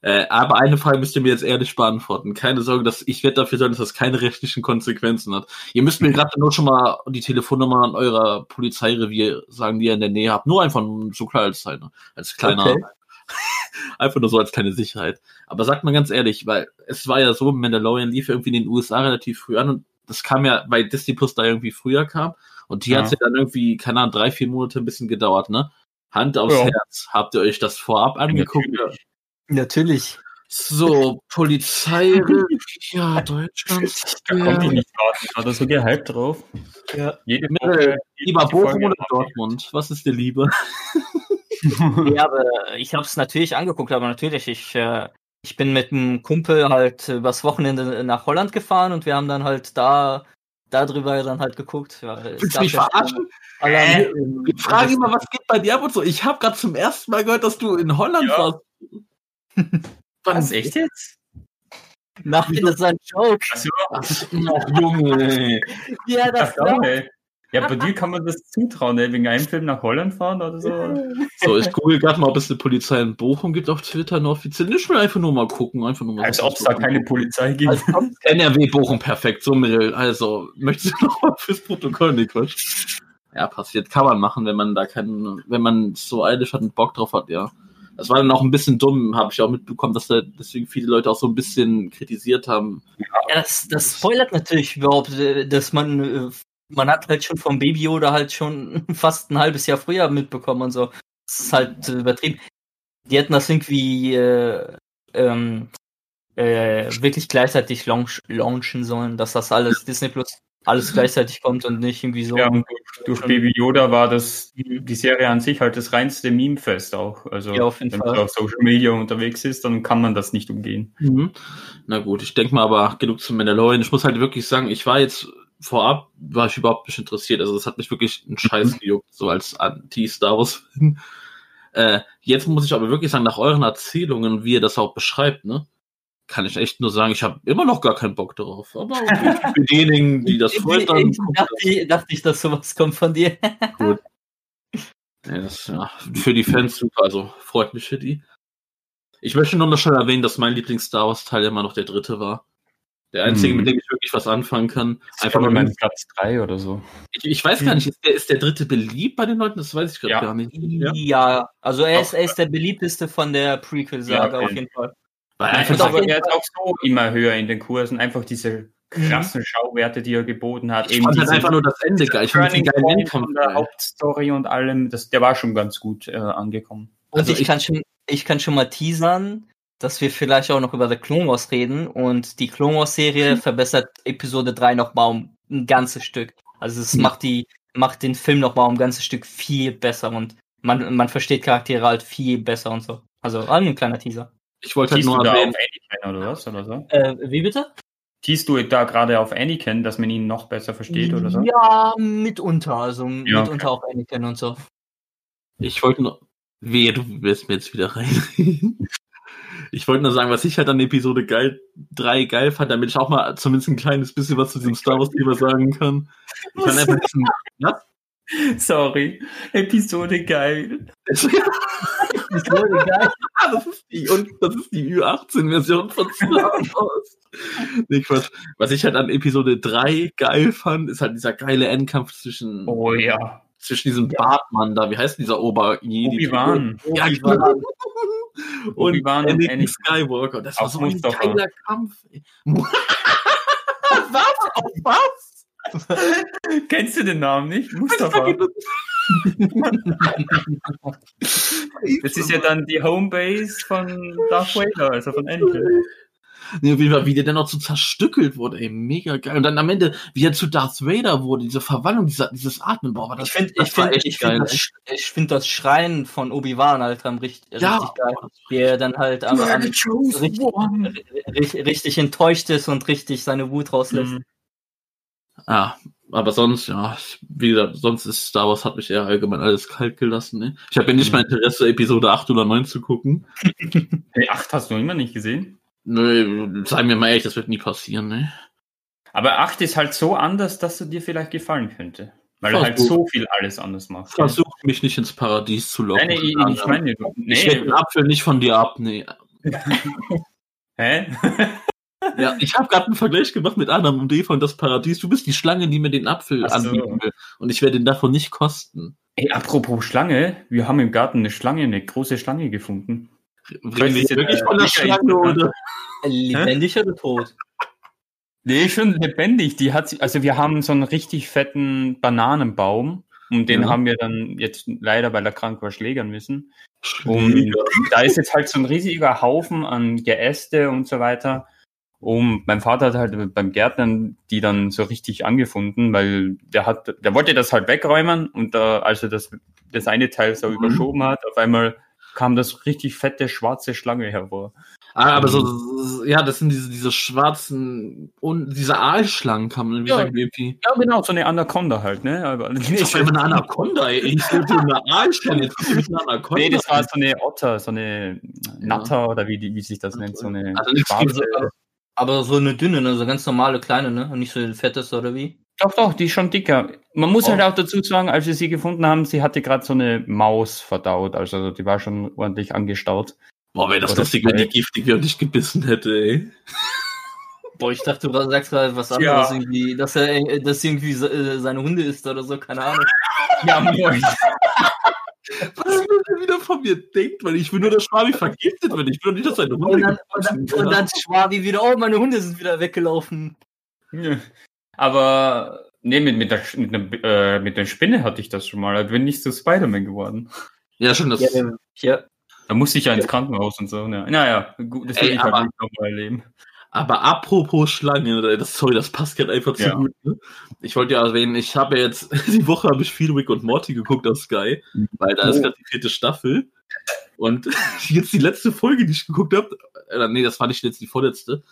Äh, aber eine Frage müsst ihr mir jetzt ehrlich beantworten. Keine Sorge, dass ich werde dafür sorgen, dass das keine rechtlichen Konsequenzen hat. Ihr müsst mir gerade nur schon mal die Telefonnummer an eurer Polizeirevier sagen, die ihr in der Nähe habt. Nur einfach so klar als, kleiner- als kleiner, Okay. (laughs) einfach nur so als kleine Sicherheit. Aber sagt mal ganz ehrlich, weil es war ja so, Mandalorian lief irgendwie in den USA relativ früh an und das kam ja, weil Disney Plus da irgendwie früher kam. Und die Ja. hat's ja dann irgendwie, keine Ahnung, drei, vier Monate ein bisschen gedauert, ne? Hand aufs Ja. Herz. Habt ihr euch das vorab angeguckt? Natürlich. Natürlich. So, Polizei, ja, (laughs) Deutschland. Da konnte ich nicht warten. Ich war da so gehypt drauf. Ja. Jede Woche. Lieber die Bochum oder Dortmund? Was ist dir lieber? (laughs) ja, aber ich habe es natürlich angeguckt, aber natürlich, ich, äh, ich bin mit einem Kumpel halt übers Wochenende nach Holland gefahren und wir haben dann halt da darüber dann halt geguckt. Ja, Willst du mich ja verarschen? Äh, Ich frage immer, was geht bei dir ab und so. Ich habe gerade zum ersten Mal gehört, dass du in Holland Ja. warst. Was, echt jetzt? Nein, das ist ein Joke. Ach, Junge. (laughs) Ja, das okay. Ja, bei dir kann man das zutrauen, ne? wegen einem Film nach Holland fahren oder so. (laughs) So, ich google gerade mal, ob es eine Polizei in Bochum gibt auf Twitter, eine offiziell. Ich will einfach nur mal gucken. Einfach nur mal Als ob es da keine Polizei gibt. Als ob- (laughs) NRW Bochum, perfekt. So, Meryl. Also, möchtest du noch mal fürs Protokoll, Niklas? Ja, passiert. Kann man machen, wenn man da keinen, wenn man so eilig hat und Bock drauf hat, ja. Das war dann auch ein bisschen dumm, habe ich auch mitbekommen, dass da deswegen viele Leute auch so ein bisschen kritisiert haben. Ja, das, das spoilert natürlich überhaupt, äh, dass man, äh, man hat halt schon vom Baby oder halt schon (laughs) fast ein halbes Jahr früher mitbekommen und so. Das ist halt äh, übertrieben. Die hätten das irgendwie äh, ähm, äh, wirklich gleichzeitig launch, launchen sollen, dass das alles Disney Plus alles gleichzeitig kommt und nicht irgendwie so. Ja, und durch, durch Baby Yoda war das die Serie an sich halt das reinste Meme-Fest auch. Also Ja, wenn Fall. man auf Social Media unterwegs ist, dann kann man das nicht umgehen. Mhm. Na gut, ich denke mal aber genug zum Mandalorian. Ich muss halt wirklich sagen, ich war jetzt vorab, war ich überhaupt nicht interessiert. Also das hat mich wirklich einen Scheiß gejuckt, so als Anti-Star Wars-Fan. Äh, jetzt muss ich aber wirklich sagen, nach euren Erzählungen, wie ihr das auch beschreibt, ne, kann ich echt nur sagen, ich habe immer noch gar keinen Bock darauf. Aber (laughs) okay, für diejenigen, die das freut, dann dachte, ich, dachte ich, dass sowas kommt von dir. (laughs) Ja, das, ja, für die Fans super, also freut mich für die. Ich möchte nur noch schnell erwähnen, dass mein Lieblings-Star Wars-Teil immer noch der dritte war. Der einzige, Hm. mit dem ich wirklich was anfangen kann. Einfach Einfach nur, mein Platz 3 oder so. ich, ich weiß gar nicht, ist der, ist der dritte beliebt bei den Leuten? Das weiß ich gerade Ja. gar nicht. Ja, also er ist, er ist der beliebteste von der Prequel-Saga Ja, okay. auf jeden Fall. Weil einfach so, aber er ist auch so immer höher in den Kursen. Einfach diese krassen Schauwerte, die er geboten hat. ich fand halt einfach nur das Ende geil. Ich fand den geilen Endkampf von der geil. Hauptstory und allem, das, der war schon ganz gut äh, angekommen. Und Also ich, ich- kann schon, ich kann schon mal teasern, dass wir vielleicht auch noch über The Clone Wars reden und die Clone Wars Serie verbessert Episode 3 nochmal um ein ganzes Stück. Also es Mhm. macht die, macht den Film nochmal um ein ganzes Stück viel besser und man, man versteht Charaktere halt viel besser und so. Also ein kleiner Teaser. Ich wollte halt Siehst du nur da auf erwähnen, Anakin oder was? Oder so? Äh, wie bitte? Siehst du da gerade auf Anakin, dass man ihn noch besser versteht oder so? Ja, mitunter, also Ja, mitunter auch Anakin und so. ich wollte nur, wehe, du wirst mir jetzt wieder rein. Ich wollte nur sagen, was ich halt an Episode geil, 3 geil fand, damit ich auch mal zumindest ein kleines bisschen was zu diesem Star Wars Thema sagen kann. Ich fand einfach diesen, was? (laughs) Sorry, Episode geil. (laughs) ist so geil. (laughs) Das ist die, und das ist die Ü18-Version von Star (laughs) Wars. nee, Quatsch. Was ich halt an Episode 3 geil fand, ist halt dieser geile Endkampf zwischen, Oh ja. zwischen diesem Bartmann da. Wie heißt dieser ober Obi-Wan. Ja, Obi-Wan. genau. Und Anakin. Skywalker. Das war so ein geiler Kampf. (laughs) was? Auf was? (laughs) Kennst du den Namen nicht? Mustafa. (laughs) Das ist ja dann die Homebase von Darth Vader, also von Anakin. Nee, auf jeden Fall, wie der dann noch so zerstückelt wurde, ey, mega geil. Und dann am Ende, wie er zu Darth Vader wurde, diese Verwandlung, dieser, dieses Atmen, boah, war das, Ich finde das ich war find, echt ich geil. find das, ich find das Schreien von Obi-Wan, Alter, am richtig, Ja. richtig geil. Wie er dann halt am, am, richtig, richtig, richtig enttäuscht ist und richtig seine Wut rauslässt. Mhm. Ja, aber sonst, ja, ich- wie gesagt, sonst ist Star Wars hat mich eher allgemein alles kalt gelassen, ne? Ich habe ja nicht Mhm. mal Interesse, Episode 8 oder 9 zu gucken. (laughs) Hey, 8 hast du immer nicht gesehen? Nö, sagen wir mal ehrlich, das wird nie passieren, ne? Aber 8 ist halt so anders, dass er dir vielleicht gefallen könnte. Weil er halt Versuch. so viel alles anders macht. Versuch mich nicht ins Paradies zu locken. Nein, nee, ich, ich meine, Ich nee. werde den Apfel nicht von dir ab, nee. (laughs) Hä? (laughs) Ja, ich habe gerade einen Vergleich gemacht mit Adam und Eva und das Paradies. Du bist die Schlange, die mir den Apfel so. anbieten will. Und ich werde ihn davon nicht kosten. Ey, apropos Schlange, wir haben im Garten eine Schlange, eine große Schlange gefunden. Reden wir wirklich von der Schlange, oder? Lebendig oder tot? Nee, schon lebendig. Die hat, sie- also wir haben so einen richtig fetten Bananenbaum und den Ja. haben wir dann jetzt leider, weil er krank war, schlägern müssen. Und da ist jetzt halt so ein riesiger Haufen an Geäste und so weiter. Und mein Vater hat halt beim Gärtnern die dann so richtig angefunden, weil der hat, der wollte das halt wegräumen und da, als er das, das eine Teil so Mhm. überschoben hat, auf einmal kam das richtig fette schwarze Schlange hervor. Ah, aber so, so- ja, das sind diese, diese schwarzen und diese Aalschlangen kann man Ja. sagen, irgendwie. Ja, genau, so eine Anaconda halt, ne? Aber Das ist (laughs) einfach eine Anaconda, ey. Ich wollte eine Aalschlange, jetzt eine Anaconda. Nee, das war so eine Otter, so eine Natter oder wie, wie sich das nennt, so eine Also nichts schwarze. Also, aber so eine dünne, ne? so ganz normale kleine, ne? Und nicht so eine fetteste oder wie? Doch, doch, die ist schon dicker. Man muss Oh. halt auch dazu sagen, als wir sie gefunden haben, sie hatte gerade so eine Maus verdaut, also die war schon ordentlich angestaut. Boah, wäre das Oder lustig, wenn die giftig wäre und dich gebissen hätte, ey. (laughs) Boah, ich dachte, du sagst gerade was Ja. anderes, irgendwie, dass er äh, dass irgendwie äh, seine Hunde isst oder so, keine Ahnung. (laughs) Ja, moin. Was er wieder von mir denkt, weil ich will nur, dass Schwabi vergiftet wird. Ich will doch nicht, dass seine Und Hunde dann, und dann, und dann Schwabi wieder, oh, meine Hunde sind wieder weggelaufen. Aber nee, mit, mit, der, mit, der, äh, mit der Spinne hatte ich das schon mal. Da bin ich zu Spider-Man geworden. Ja, schon das. Ja, der- ja. Da musste ich ja ins Krankenhaus und so. Ne? Naja, gut, das will Ey, ich halt aber- nicht nochmal erleben. Aber apropos Schlange, das, sorry, das passt gerade einfach zu Ja. gut. Ne? Ich wollte ja erwähnen, ich habe jetzt, (laughs) die Woche habe ich viel Rick und Morty geguckt auf Sky, weil da ist Oh. gerade die vierte Staffel. Und (laughs) jetzt die letzte Folge, die ich geguckt habe, äh, nee, das war nicht jetzt die vorletzte,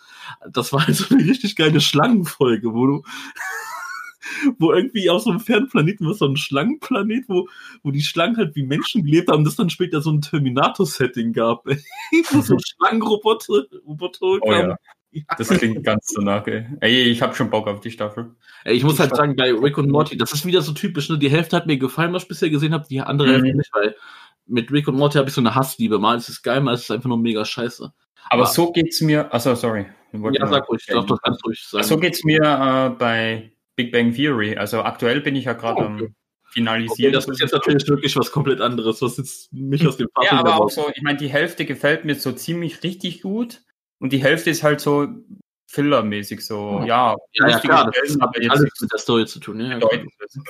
das war halt so eine richtig geile Schlangenfolge, wo du, (laughs) wo irgendwie auf so einem fernen Planeten, was so ein Schlangenplanet, wo, wo die Schlangen halt wie Menschen gelebt haben, das dann später so ein Terminator-Setting gab. wo so Schlangenroboter Roboter Oh kamen. ja. Das klingt ganz danach, ey. Ey, ich hab schon Bock auf die Staffel. Ey, Ich muss halt Ich sagen, bei Rick und Morty, das ist wieder so typisch, ne? Die Hälfte hat mir gefallen, was ich bisher gesehen habe, die andere Mhm. Hälfte nicht, weil mit Rick und Morty habe ich so eine Hassliebe. Mal ist es geil, mal ist es einfach nur mega scheiße. Aber Aber- so geht's mir. Achso, sorry. Ich wollte Ja, sag ruhig, doch, das kannst du ruhig sagen. So geht's mir äh, bei Big Bang Theory. Also aktuell bin ich ja gerade Oh, am okay. Finalisieren. okay, das ist jetzt natürlich wirklich was komplett anderes, was jetzt mich aus dem Fass ja, aber auch so, ich meine, die Hälfte gefällt mir so ziemlich richtig gut und die Hälfte ist halt so fillermäßig so, Oh. ja, Ja, ja, klar, das hat alles nichts mit der Story zu tun. Ja, so.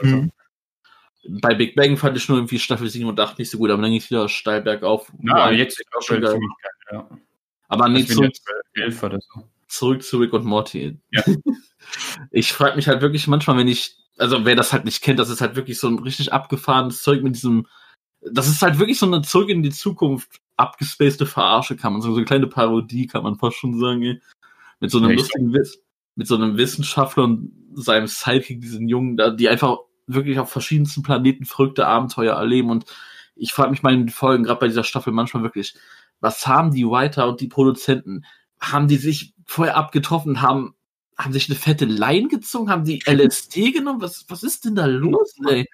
Mhm. Bei Big Bang fand ich nur irgendwie Staffel 7 und 8 nicht so gut, aber dann ging es wieder steil bergauf. Ja, jetzt ist auch schon geil. ziemlich geil, ja. Aber nee, zurück, jetzt bei 11 oder so. zurück zu Rick und Morty. Ja. (laughs) Ich frage mich halt wirklich manchmal, wenn ich, also wer das halt nicht kennt, das ist halt wirklich so ein richtig abgefahrenes Zeug mit diesem, das ist halt wirklich so eine Zurück in die Zukunft abgespacede Verarsche, kann man sagen, so eine kleine Parodie, kann man fast schon sagen, ey. mit so einem Echt? lustigen Witz, mit so einem Wissenschaftler und seinem Sidekick, diesen Jungen, da, die einfach wirklich auf verschiedensten Planeten verrückte Abenteuer erleben und ich frage mich mal in den Folgen, gerade bei dieser Staffel manchmal wirklich, was haben die Writer und die Produzenten, haben die sich vorher abgetroffen, haben haben sich eine fette Line gezogen? Haben die LSD genommen? Was, was ist denn da los, ey?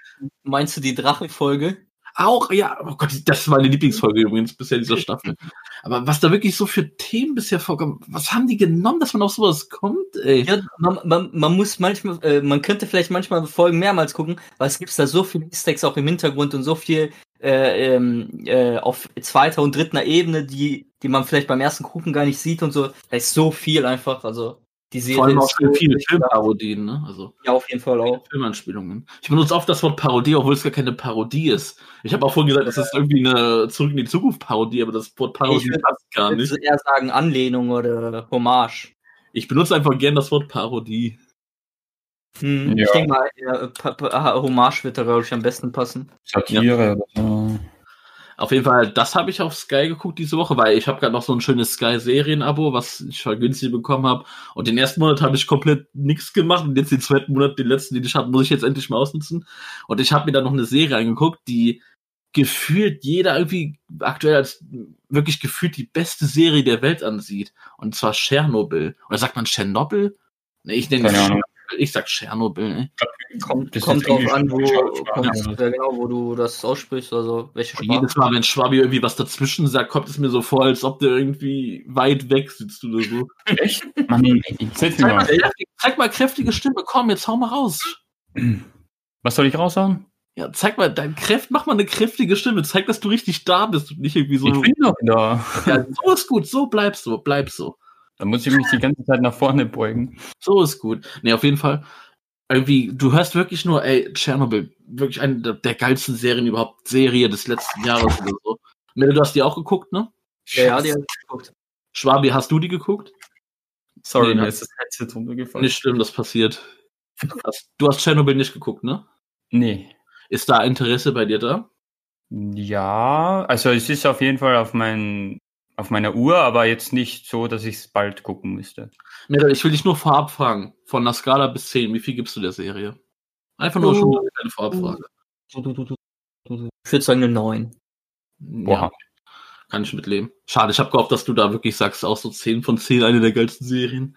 Meinst du die Drachenfolge? Auch, ja, oh Gott, das war meine Lieblingsfolge übrigens bisher dieser Staffel. (laughs) Aber was da wirklich so für Themen bisher vorkommen, was haben die genommen, dass man auf sowas kommt, ey? Ja, man, man, man muss manchmal, äh, man könnte vielleicht manchmal Folgen mehrmals gucken, weil es gibt da so viele Easter auch im Hintergrund und so viel äh, ähm, äh, auf zweiter und dritter Ebene, die, die man vielleicht beim ersten Gucken gar nicht sieht und so. Da ist so viel einfach, also die Serie Vor allem auch so viele Filmparodien, ne? Also Ja, auf jeden Fall auch. Filmanspielungen. Ich benutze oft das Wort Parodie, obwohl es gar keine Parodie ist. Ich habe auch vorhin gesagt, das ist irgendwie eine Zurück in die Zukunft Parodie, aber das Wort Parodie Ich würd- passt gar Ich nicht. würde eher sagen Anlehnung oder Hommage. Ich benutze einfach gern das Wort Parodie. Hm, Ja. Ich denke mal, ja, Pa- Pa- Hommage wird da, glaube ich, am besten passen. Satire oder so. Auf jeden Fall, das habe ich auf Sky geguckt diese Woche, weil ich habe gerade noch so ein schönes Sky-Serien-Abo, was ich vergünstigt bekommen habe. Und den ersten Monat habe ich komplett nichts gemacht und jetzt den zweiten Monat, den letzten, den ich habe, muss ich jetzt endlich mal ausnutzen. Und ich habe mir da noch eine Serie angeguckt, die gefühlt jeder irgendwie aktuell als wirklich gefühlt die beste Serie der Welt ansieht. Und zwar Tschernobyl. Oder sagt man Tschernobyl? Nee, ich nenne Ahnung. ich sag Tschernobyl, ne? Kommt, kommt drauf an, wo, kommt, ja. ja, genau, wo du das aussprichst, also welche Sprache. jedes Mal, wenn Schwabi irgendwie was dazwischen sagt, kommt es mir so vor, als ob der irgendwie weit weg sitzt oder so. Echt? (laughs) Mann, Zeig mal, zeig mal kräftige Stimme, komm, jetzt hau mal raus. Was soll ich raushauen? Ja, zeig mal, dein Kräft, mach mal eine kräftige Stimme, zeig, dass du richtig da bist und nicht irgendwie so. Ich bin doch da. Ja, so ist gut, so bleib so, bleib so. Da muss ich mich die ganze Zeit nach vorne beugen. So ist gut. Nee, auf jeden Fall. Irgendwie, du hörst wirklich nur, ey, Tschernobyl, wirklich eine der, der geilsten Serien überhaupt, Serie des letzten Jahres oder so. Mille, du hast die auch geguckt, ne? Ja, ja, die hab ich geguckt. Schwabi, hast du die geguckt? Sorry, Nee, mir ne? ist das Headset runtergefallen. Nicht schlimm, das passiert. Du hast Tschernobyl nicht geguckt, ne? Nee. Ist da Interesse bei dir da? Ja, also es ist auf jeden Fall auf, mein, auf meiner Uhr, aber jetzt nicht so, dass ich es bald gucken müsste. Mädel, ich will dich nur vorab fragen. Von einer Skala bis 10, wie viel gibst du der Serie? Einfach nur schon Oh. eine kleine Vorabfrage. Ich würde sagen eine 9. Ja, kann ich mitleben. Schade, ich habe gehofft, dass du da wirklich sagst, auch so 10 von 10, eine der geilsten Serien.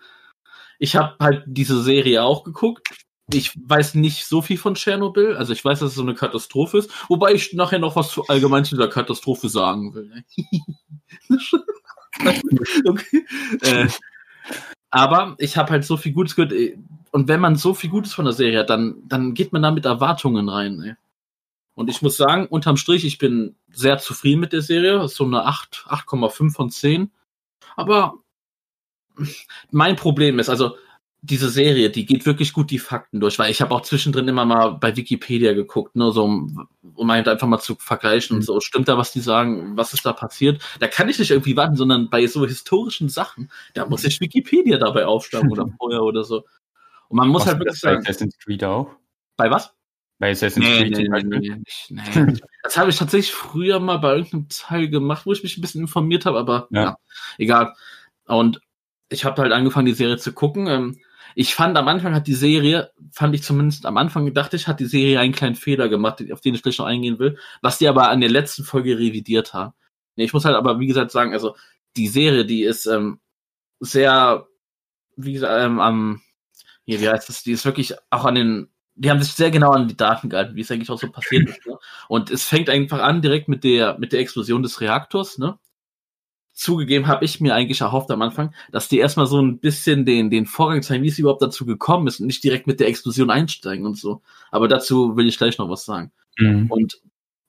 Ich habe halt diese Serie auch geguckt. Ich weiß nicht so viel von Tschernobyl. Also ich weiß, dass es so eine Katastrophe ist. Wobei ich nachher noch was allgemein zu dieser Katastrophe sagen will. ne? (laughs) okay. Äh, aber ich habe halt so viel Gutes gehört. äh, Und wenn man so viel Gutes von der Serie hat, dann, dann geht man da mit Erwartungen rein. Ey. Und ich muss sagen, unterm Strich, ich bin sehr zufrieden mit der Serie. So eine 8, 8,5 von 10. Aber mein Problem ist, also diese Serie, die geht wirklich gut die Fakten durch, weil ich habe auch zwischendrin immer mal bei Wikipedia geguckt, ne, so um, um halt einfach mal zu vergleichen und Mhm. so, stimmt da, was die sagen, was ist da passiert? Da kann ich nicht irgendwie warten, sondern bei so historischen Sachen, da muss ich Wikipedia dabei aufschlagen oder (laughs) vorher oder so. Und man muss Machst halt wirklich das bei sagen, Assassin's Creed auch? bei was? Bei Assassin's Nee, Creed nee, nee, nee, nee. Das habe ich tatsächlich früher mal bei irgendeinem Teil gemacht, wo ich mich ein bisschen informiert habe, aber Ja. ja, egal. Und ich habe halt angefangen, die Serie zu gucken. Ähm, Ich fand am Anfang hat die Serie, fand ich zumindest am Anfang dachte ich, hat die Serie einen kleinen Fehler gemacht, auf den ich gleich noch eingehen will, was die aber an der letzten Folge revidiert haben. Ich muss halt aber, wie gesagt, sagen, also die Serie, die ist ähm, sehr, wie gesagt, ähm, am, hier, wie heißt das, die ist wirklich auch an den die haben sich sehr genau an die Daten gehalten, wie es eigentlich auch so passiert ist. Ne? Und es fängt einfach an direkt mit der mit der Explosion des Reaktors. Ne? Zugegeben habe ich mir eigentlich erhofft am Anfang, dass die erstmal so ein bisschen den den Vorgang zeigen, wie es überhaupt dazu gekommen ist und nicht direkt mit der Explosion einsteigen und so. Aber dazu will ich gleich noch was sagen. Mhm. Und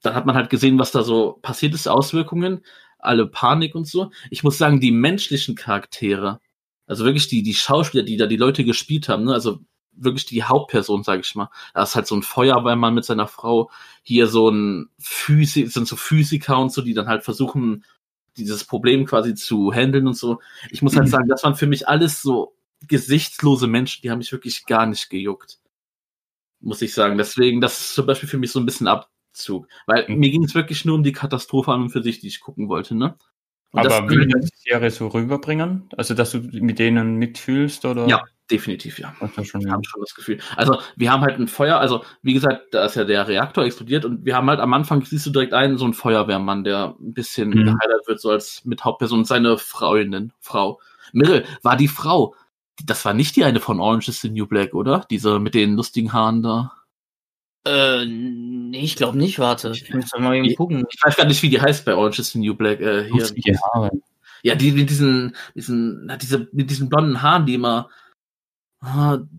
dann hat man halt gesehen, was da so passiert ist, Auswirkungen, alle Panik und so. Ich muss sagen, die menschlichen Charaktere, also wirklich die, die Schauspieler, die da die Leute gespielt haben, ne, also wirklich die Hauptperson, sage ich mal. Da ist halt so ein Feuerwehrmann mit seiner Frau, hier so ein Physik, sind so Physiker und so, die dann halt versuchen, dieses Problem quasi zu handeln und so. Ich muss halt (clears throat) sagen, das waren für mich alles so gesichtslose Menschen, die haben mich wirklich gar nicht gejuckt. Muss ich sagen. Deswegen, das ist zum Beispiel für mich so ein bisschen Abzug. Weil Mhm. mir ging es wirklich nur um die Katastrophe an und für sich, die ich gucken wollte, ne? Und Aber das, will die Serie so rüberbringen? Also, dass du mit denen mitfühlst oder? Ja. Definitiv, ja. Das schon, Wir haben schon das Gefühl. Also, wir haben halt ein Feuer, also, wie gesagt, da ist ja der Reaktor explodiert und wir haben halt am Anfang, siehst du direkt einen, so einen Feuerwehrmann, der ein bisschen Mhm. geheiratet wird, so als mit Hauptperson, und seine Freundin, Frau. Mirre war die Frau. Das war nicht die eine von Orange is the New Black, oder? Diese mit den lustigen Haaren da. Äh, nee, ich glaube nicht, warte. Ich muss mal eben gucken. Ich weiß gar nicht, wie die heißt bei Orange is the New Black. Äh, hier. Lustige Haare. Ja, die mit diesen, diesen, na, diese, mit diesen blonden Haaren, die immer,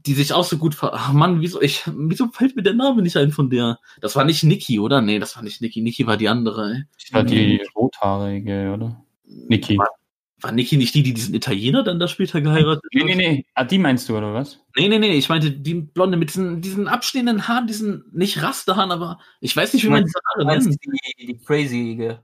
die sich auch so gut ver. Ach Mann, wieso, ich, wieso fällt mir der Name nicht ein von der? Das war nicht Niki, oder? Nee, das war nicht Niki. Niki war die andere, ey. Das war die rothaarige, oder? Niki. War, war Niki nicht die, die diesen Italiener dann da später geheiratet Nee, hat? nee, nee. Ah, die meinst du, oder was? Nee, nee, nee, ich meinte die Blonde mit diesen, diesen abstehenden Haaren, diesen, nicht Rasterhaaren, aber ich weiß nicht, wie man diese Haare nennt. die, die crazy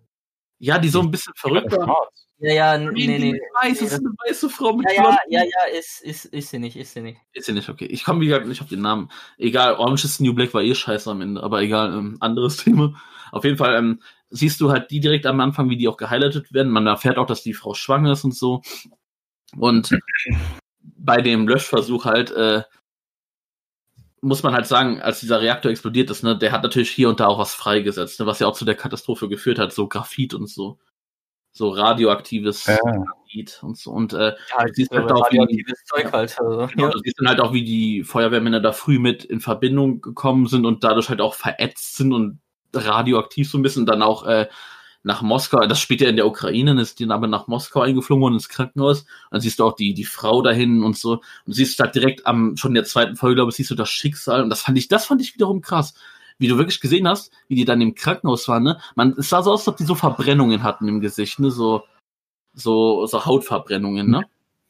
Ja, die so ein bisschen verrückt war. Ja, ja, Nee, nee, nee. Weiß, das (laughs) ist eine weiße Frau mit Ja, ja, ja, ja, ist, ist, ist sie nicht, ist sie nicht. Ist ja nicht okay. Ich komme wieder nicht auf den Namen. Egal, Orange is the New Black war eh scheiße am Ende, aber egal, ähm, anderes (laughs) Thema. Auf jeden Fall ähm, siehst du halt die direkt am Anfang, wie die auch gehighlightet werden. Man erfährt auch, dass die Frau schwanger ist und so. Und (laughs) bei dem Löschversuch halt, äh, muss man halt sagen, als dieser Reaktor explodiert ist, ne, der hat natürlich hier und da auch was freigesetzt, ne, was ja auch zu der Katastrophe geführt hat, so Graphit und so. So radioaktives Ja. Und so. Und äh, Ja, halt siehst halt auch, wie- radioaktives Zeug halt. Also, Genau, ja. du siehst dann halt auch, wie die Feuerwehrmänner da früh mit in Verbindung gekommen sind und dadurch halt auch verätzt sind und radioaktiv so ein bisschen dann auch äh, nach Moskau, das spielt ja in der Ukraine, ist die aber nach Moskau eingeflogen worden ins Krankenhaus. Dann siehst du auch die, die Frau dahin und so. Und du siehst halt direkt am, schon in der zweiten Folge, glaube ich, siehst du das Schicksal. Und das fand ich, das fand ich wiederum krass. Wie du wirklich gesehen hast, wie die dann im Krankenhaus waren, ne? Man, es sah so aus, als ob die so Verbrennungen hatten im Gesicht, ne? So, so, so Hautverbrennungen, ne?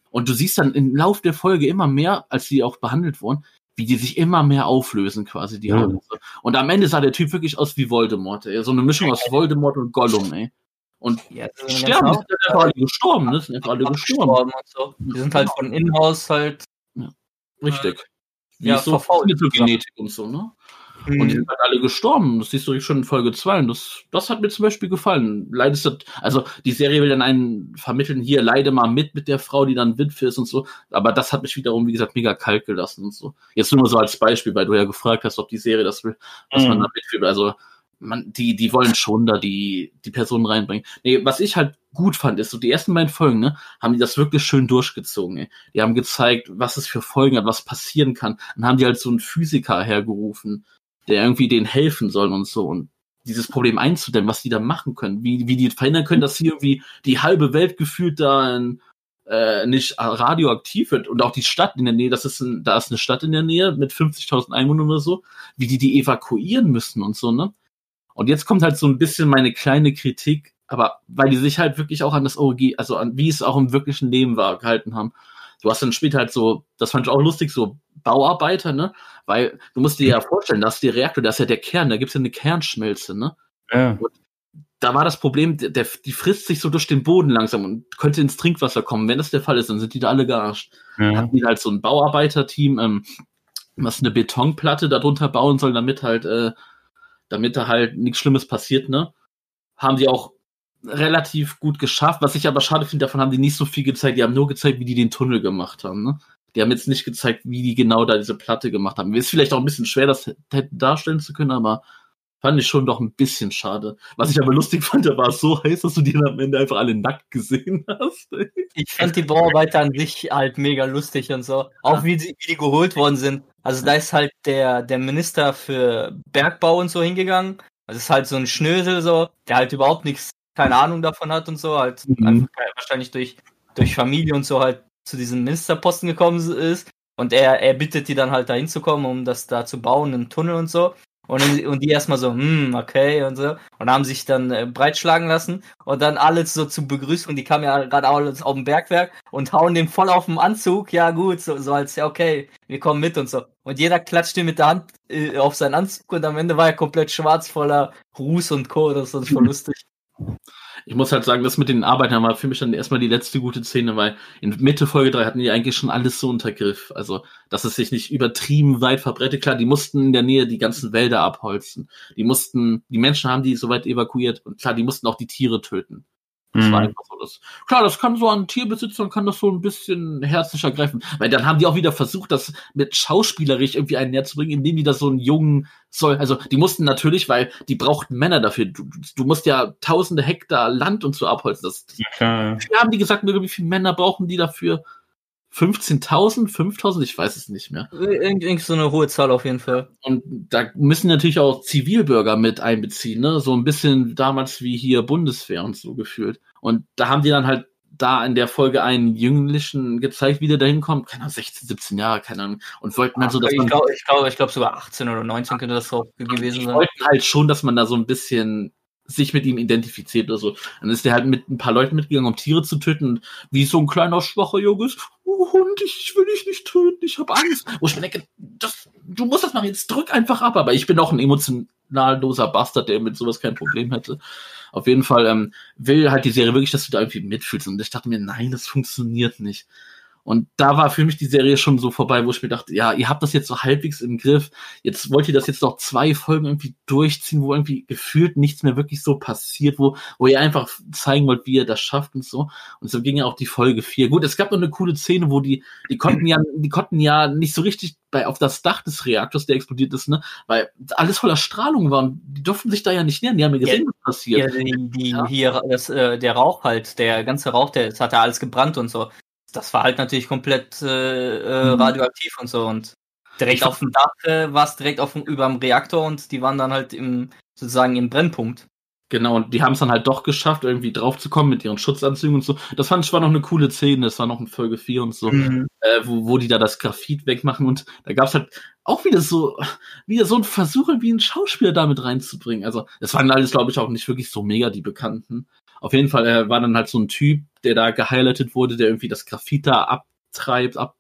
Und du siehst dann im Lauf der Folge immer mehr, als die auch behandelt wurden, wie die sich immer mehr auflösen, quasi, die Ja. Haut. Und am Ende sah der Typ wirklich aus wie Voldemort, ey. So eine Mischung aus Voldemort und Gollum, ey. Und Ja, sind sterben, die ganz sind einfach alle gestorben, ne? Die sind einfach alle gestorben. so. Die sind halt von innen aus halt. Richtig. Wie Ja, so Genetik und so, ne? Und die sind halt alle gestorben. Das siehst du schon in Folge 2. Und das, das hat mir zum Beispiel gefallen. Leidest du, also die Serie will dann einen vermitteln, hier leide mal mit mit der Frau, die dann Witwe ist und so. Aber das hat mich wiederum, wie gesagt, mega kalt gelassen und so. Jetzt nur mal so als Beispiel, weil du ja gefragt hast, ob die Serie das will, dass man Mhm. da mitfühlt. Also man, die, die wollen schon da die, die Personen reinbringen. Nee, was ich halt gut fand, ist so die ersten beiden Folgen, ne, haben die das wirklich schön durchgezogen, ey. Die haben gezeigt, was es für Folgen hat, was passieren kann. Dann haben die halt so einen Physiker hergerufen, der irgendwie denen helfen soll und so und dieses Problem einzudämmen, was die da machen können, wie, wie die verhindern können, dass hier irgendwie die halbe Welt gefühlt da in, äh, nicht radioaktiv wird und auch die Stadt in der Nähe, das ist ein, da ist eine Stadt in der Nähe mit 50.000 Einwohnern oder so, wie die die evakuieren müssen und so, ne? Und jetzt kommt halt so ein bisschen meine kleine Kritik, aber weil die sich halt wirklich auch an das OG, also an wie es auch im wirklichen Leben war, gehalten haben. Du hast dann später halt so, das fand ich auch lustig, so Bauarbeiter, ne? Weil du musst dir ja vorstellen, dass der Reaktor, das ist ja der Kern, da gibt's ja eine Kernschmelze, ne? Ja. Da war das Problem, der, der, die frisst sich so durch den Boden langsam und könnte ins Trinkwasser kommen. Wenn das der Fall ist, dann sind die da alle gearscht. Ja. Hatten die halt so ein Bauarbeiterteam, ähm, was eine Betonplatte darunter bauen soll, damit halt, äh, damit da halt nichts Schlimmes passiert, ne? Haben die auch relativ gut geschafft. Was ich aber schade finde, davon haben die nicht so viel gezeigt. Die haben nur gezeigt, wie die den Tunnel gemacht haben, ne? Die haben jetzt nicht gezeigt, wie die genau da diese Platte gemacht haben. Ist vielleicht auch ein bisschen schwer, das darstellen zu können, aber fand ich schon doch ein bisschen schade. Was ich aber lustig fand, da war es so heiß, dass du die am Ende einfach alle nackt gesehen hast. Ich fand die Bauarbeiter an sich halt mega lustig und so. Auch wie, sie, wie die geholt worden sind. Also da ist halt der, der Minister für Bergbau und so hingegangen. Das ist halt so ein Schnösel so, der halt überhaupt nichts, keine Ahnung davon hat und so. Halt Mhm. einfach wahrscheinlich durch, durch Familie und so halt zu diesem Ministerposten gekommen ist. Und er, er bittet die dann halt da hinzukommen, um das da zu bauen, einen Tunnel und so. Und, und die erstmal so, hm, okay, und so. Und haben sich dann äh, breitschlagen lassen. Und dann alles so zu Begrüßung, die kamen ja gerade alles auf dem Bergwerk und hauen dem voll auf den Anzug. Ja, gut, so, so als, ja, okay, wir kommen mit und so. Und jeder klatscht ihm mit der Hand äh, auf seinen Anzug und am Ende war er komplett schwarz voller Ruß und Co. Das ist voll (laughs) lustig. Ich muss halt sagen, das mit den Arbeitern war für mich dann erstmal die letzte gute Szene, weil in Mitte Folge 3 hatten die eigentlich schon alles so unter Griff. Also, dass es sich nicht übertrieben weit verbreitet. Klar, die mussten in der Nähe die ganzen Wälder abholzen. Die mussten, die Menschen haben die soweit evakuiert. Und klar, die mussten auch die Tiere töten. Das war Mhm. einfach so. Das, klar, das kann so an Tierbesitzern, kann das so ein bisschen herzlicher greifen. Weil dann haben die auch wieder versucht, das mit schauspielerisch irgendwie einen näher zu bringen, indem die da so einen jungen soll. Also die mussten natürlich, weil die brauchten Männer dafür. Du, du musst ja tausende Hektar Land und so abholzen. Das, Ja, klar, ja. haben die gesagt, wie viele Männer brauchen die dafür? 15.000, 5.000, ich weiß es nicht mehr. Irgendwie so eine hohe Zahl auf jeden Fall. Und da müssen natürlich auch Zivilbürger mit einbeziehen, ne? So ein bisschen damals wie hier Bundeswehr und so gefühlt. Und da haben die dann halt da in der Folge einen Jünglichen gezeigt, wie der da hinkommt. Keine Ahnung, 16, 17 Jahre, keine Ahnung. Und wollten dann so, dass ich man. glaube, ich glaube, ich glaube sogar 18 oder 19 könnte das auch gewesen sein. wollten halt schon, dass man da so ein bisschen sich mit ihm identifiziert oder so. Dann ist der halt mit ein paar Leuten mitgegangen, um Tiere zu töten. Und wie so ein kleiner, schwacher Junge ist, oh Hund, ich will dich nicht töten, ich habe Angst. Wo ich mir denke, das, du musst das machen, jetzt drück einfach ab. Aber ich bin auch ein emotionalloser Bastard, der mit sowas kein Problem hätte. Auf jeden Fall ähm, will halt die Serie wirklich, dass du da irgendwie mitfühlst. Und ich dachte mir, nein, das funktioniert nicht. Und da war für mich die Serie schon so vorbei, wo ich mir dachte, ja, ihr habt das jetzt so halbwegs im Griff. Jetzt wollt ihr das jetzt noch zwei Folgen irgendwie durchziehen, wo irgendwie gefühlt nichts mehr wirklich so passiert, wo, wo ihr einfach zeigen wollt, wie ihr das schafft und so. Und so ging ja auch die Folge vier. Gut, es gab noch eine coole Szene, wo die, die konnten ja, die konnten ja nicht so richtig bei, auf das Dach des Reaktors, der explodiert ist, ne, weil alles voller Strahlung war und die durften sich da ja nicht nähern. Die haben ja gesehen, was Ja, passiert. die, die Ja. hier, das, äh, der Rauch halt, der ganze Rauch, der, das hat ja alles gebrannt und so. Das war halt natürlich komplett äh, äh, Mhm. radioaktiv und so und direkt auf dem Dach äh, war es direkt auf dem, über dem Reaktor und die waren dann halt im sozusagen im Brennpunkt. Genau, und die haben es dann halt doch geschafft, irgendwie draufzukommen mit ihren Schutzanzügen und so. Das fand ich war noch eine coole Szene, das war noch in Folge 4 und so. Mhm. äh, wo, wo die da das Graphit wegmachen und da gab's halt auch wieder so wieder so ein Versuch, wie einen Schauspieler damit reinzubringen. Also es waren alles, glaube ich, auch nicht wirklich so mega die Bekannten. Auf jeden Fall äh, war dann halt so ein Typ, der da gehighlightet wurde, der irgendwie das Graphit da abtreibt, ab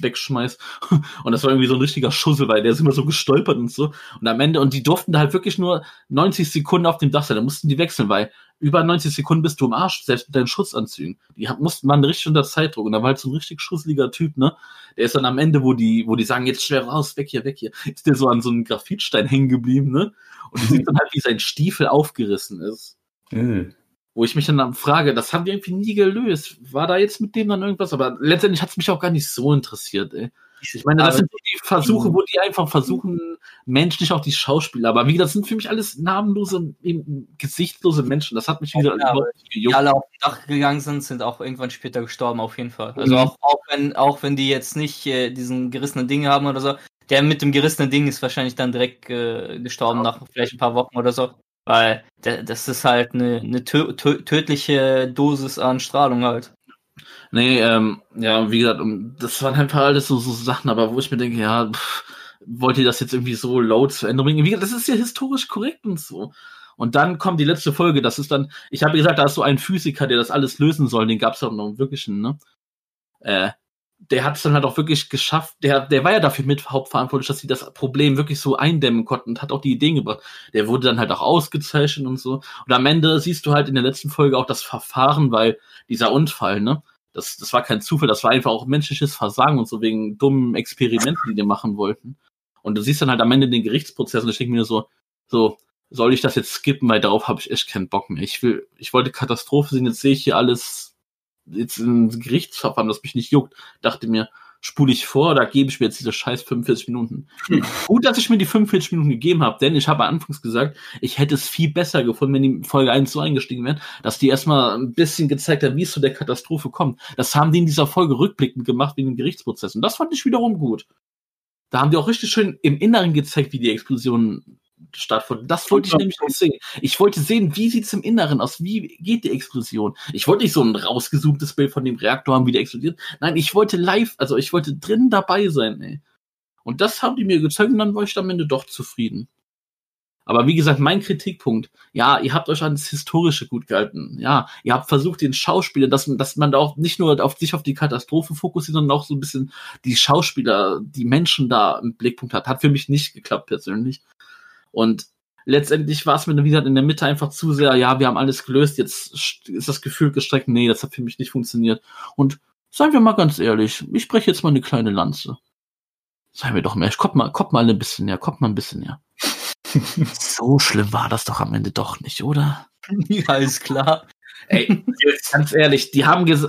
wegschmeißt. (laughs) Und das war irgendwie so ein richtiger Schussel, weil der ist immer so gestolpert und so. Und am Ende, und die durften da halt wirklich nur 90 Sekunden auf dem Dach sein. Da mussten die wechseln, weil über 90 Sekunden bist du im Arsch, selbst mit deinen Schutzanzügen. Die mussten man richtig unter Zeitdruck. Und da war halt so ein richtig schusseliger Typ, ne? Der ist dann am Ende, wo die, wo die sagen, jetzt schnell raus, weg hier, weg hier, ist der so an so einem Graphitstein hängen geblieben, ne? Und du siehst dann halt, wie sein Stiefel aufgerissen ist. Mhm. Wo ich mich dann frage, das haben die irgendwie nie gelöst. War da jetzt mit dem dann irgendwas? Aber letztendlich hat es mich auch gar nicht so interessiert, ey. Ich meine, das Aber- sind die Versuche, wo die einfach versuchen, menschlich auch die Schauspieler. Aber wie gesagt, das sind für mich alles namenlose, eben gesichtlose Menschen. Das hat mich wieder Ja, nicht die alle auf dem Dach gegangen sind, sind auch irgendwann später gestorben, auf jeden Fall. Also Mhm. auch, auch wenn, auch wenn die jetzt nicht äh, diesen gerissenen Ding haben oder so, der mit dem gerissenen Ding ist wahrscheinlich dann direkt äh, gestorben nach vielleicht ein paar Wochen oder so. Weil das ist halt eine, eine tö tö tödliche Dosis an Strahlung halt. Nee, ähm, ja, wie gesagt, das waren einfach alles so, so Sachen, aber wo ich mir denke, ja, pff, wollt ihr das jetzt irgendwie so low zu Ende bringen? Wie gesagt, das ist ja historisch korrekt und so. Und dann kommt die letzte Folge, das ist dann, ich habe gesagt, da ist so ein Physiker, der das alles lösen soll, den gab's auch noch einen wirklichen, ne? Äh, der hat es dann halt auch wirklich geschafft, der, der war ja dafür mit hauptverantwortlich, dass sie das Problem wirklich so eindämmen konnten und hat auch die Ideen gebracht. Der wurde dann halt auch ausgezeichnet und so. Und am Ende siehst du halt in der letzten Folge auch das Verfahren, weil dieser Unfall, ne? Das, das war kein Zufall, das war einfach auch menschliches Versagen und so wegen dummen Experimenten, die die machen wollten. Und du siehst dann halt am Ende den Gerichtsprozess und ich denke mir so, so, soll ich das jetzt skippen, weil darauf habe ich echt keinen Bock mehr. Ich will, ich wollte Katastrophe sehen, jetzt sehe ich hier alles, jetzt ein Gerichtsverfahren, das mich nicht juckt. Dachte mir, spule ich vor oder gebe ich mir jetzt diese scheiß 45 Minuten? (laughs) Gut, dass ich mir die 45 Minuten gegeben habe, denn ich habe anfangs gesagt, ich hätte es viel besser gefunden, wenn die Folge 1 so eingestiegen wären, dass die erstmal ein bisschen gezeigt hat, wie es zu der Katastrophe kommt. Das haben die in dieser Folge rückblickend gemacht wegen dem Gerichtsprozess. Und das fand ich wiederum gut. Da haben die auch richtig schön im Inneren gezeigt, wie die Explosion stattfand. Das wollte ich nämlich auch sehen. Ich wollte sehen, wie sieht's im Inneren aus? Wie geht die Explosion? Ich wollte nicht so ein rausgezoomtes Bild von dem Reaktor haben, wie der explodiert. Nein, ich wollte live, also ich wollte drin dabei sein, ey. Und das haben die mir gezeigt und dann war ich am Ende doch zufrieden. Aber wie gesagt, mein Kritikpunkt, ja, ihr habt euch an das Historische gut gehalten. Ja, ihr habt versucht, den Schauspielern, dass, dass man da auch nicht nur auf sich auf die Katastrophe fokussiert, sondern auch so ein bisschen die Schauspieler, die Menschen da im Blickpunkt hat. Hat für mich nicht geklappt persönlich. Und letztendlich war es mir dann wieder in der Mitte einfach zu sehr, ja, wir haben alles gelöst, jetzt ist das Gefühl gestreckt, nee, das hat für mich nicht funktioniert. Und seien wir mal ganz ehrlich, ich breche jetzt mal eine kleine Lanze. Seien wir doch mehr, kommt mal, kommt mal ein bisschen näher, kommt mal ein bisschen näher. (laughs) so schlimm war das doch am Ende doch nicht, oder? (laughs) Ja, ist klar. Ey, (laughs) ganz ehrlich, die haben ges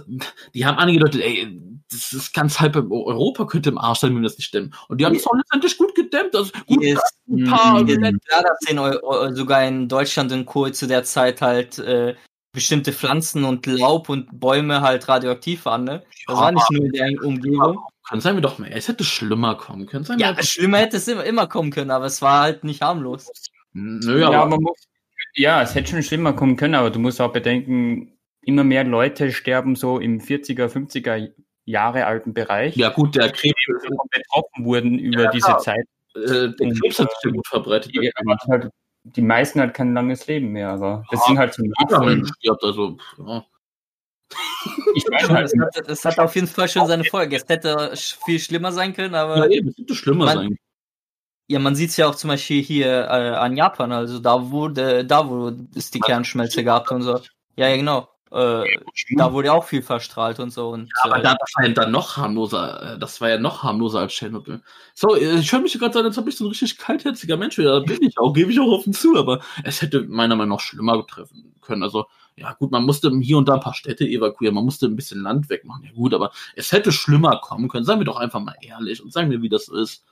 die haben angedeutet, ey, das ist ganz halb Europa könnte im Arsch sein, wenn wir das nicht stemmen. Und die haben es auch letztendlich gut gedämmt. Also gut, Ist, ein paar mh, ist Elemente. klar, dass Eu sogar in Deutschland und Co. zu der Zeit halt äh, bestimmte Pflanzen und Laub und Bäume halt radioaktiv waren, ne? Das ja, war nicht nur in der Umgebung. Können sein wir doch mal, es hätte schlimmer kommen können. Seien ja, schlimmer hätte es immer, immer kommen können, aber es war halt nicht harmlos. Nö, ja, aber, muss, ja, es hätte schon schlimmer kommen können, aber du musst auch bedenken, immer mehr Leute sterben so im 40er, 50er Jahre alten Bereich. Ja, gut, der Krebs betroffen wurden über ja, diese Zeit. Äh, der Krebs hat sich gut verbreitet. Die, halt, die meisten hat kein langes Leben mehr, aber das ja, sind halt so Nachfolgen. Stirbt, also, ja. Ich meine, halt, es, hat, es hat auf jeden Fall schon seine Folge. Es hätte viel schlimmer sein können, aber. Ja, eben, es hätte schlimmer man, sein. Ja, man sieht es ja auch zum Beispiel hier äh, an Japan, also da wurde, da wo es die Kernschmelze gab und so. Ja, ja, genau. Äh, da wurde auch viel verstrahlt und so. Und, ja, aber äh, das war ja dann noch harmloser. Äh, das war ja noch harmloser als Tschernobyl. So, äh, ich höre mich gerade sagen, als ob ich so ein richtig kaltherziger Mensch wäre. Da bin ich auch, gebe ich auch offen zu, aber es hätte meiner Meinung nach schlimmer treffen können. Also, ja gut, man musste hier und da ein paar Städte evakuieren, man musste ein bisschen Land wegmachen. Ja gut, aber es hätte schlimmer kommen können. Seien wir doch einfach mal ehrlich und sagen wir, wie das ist.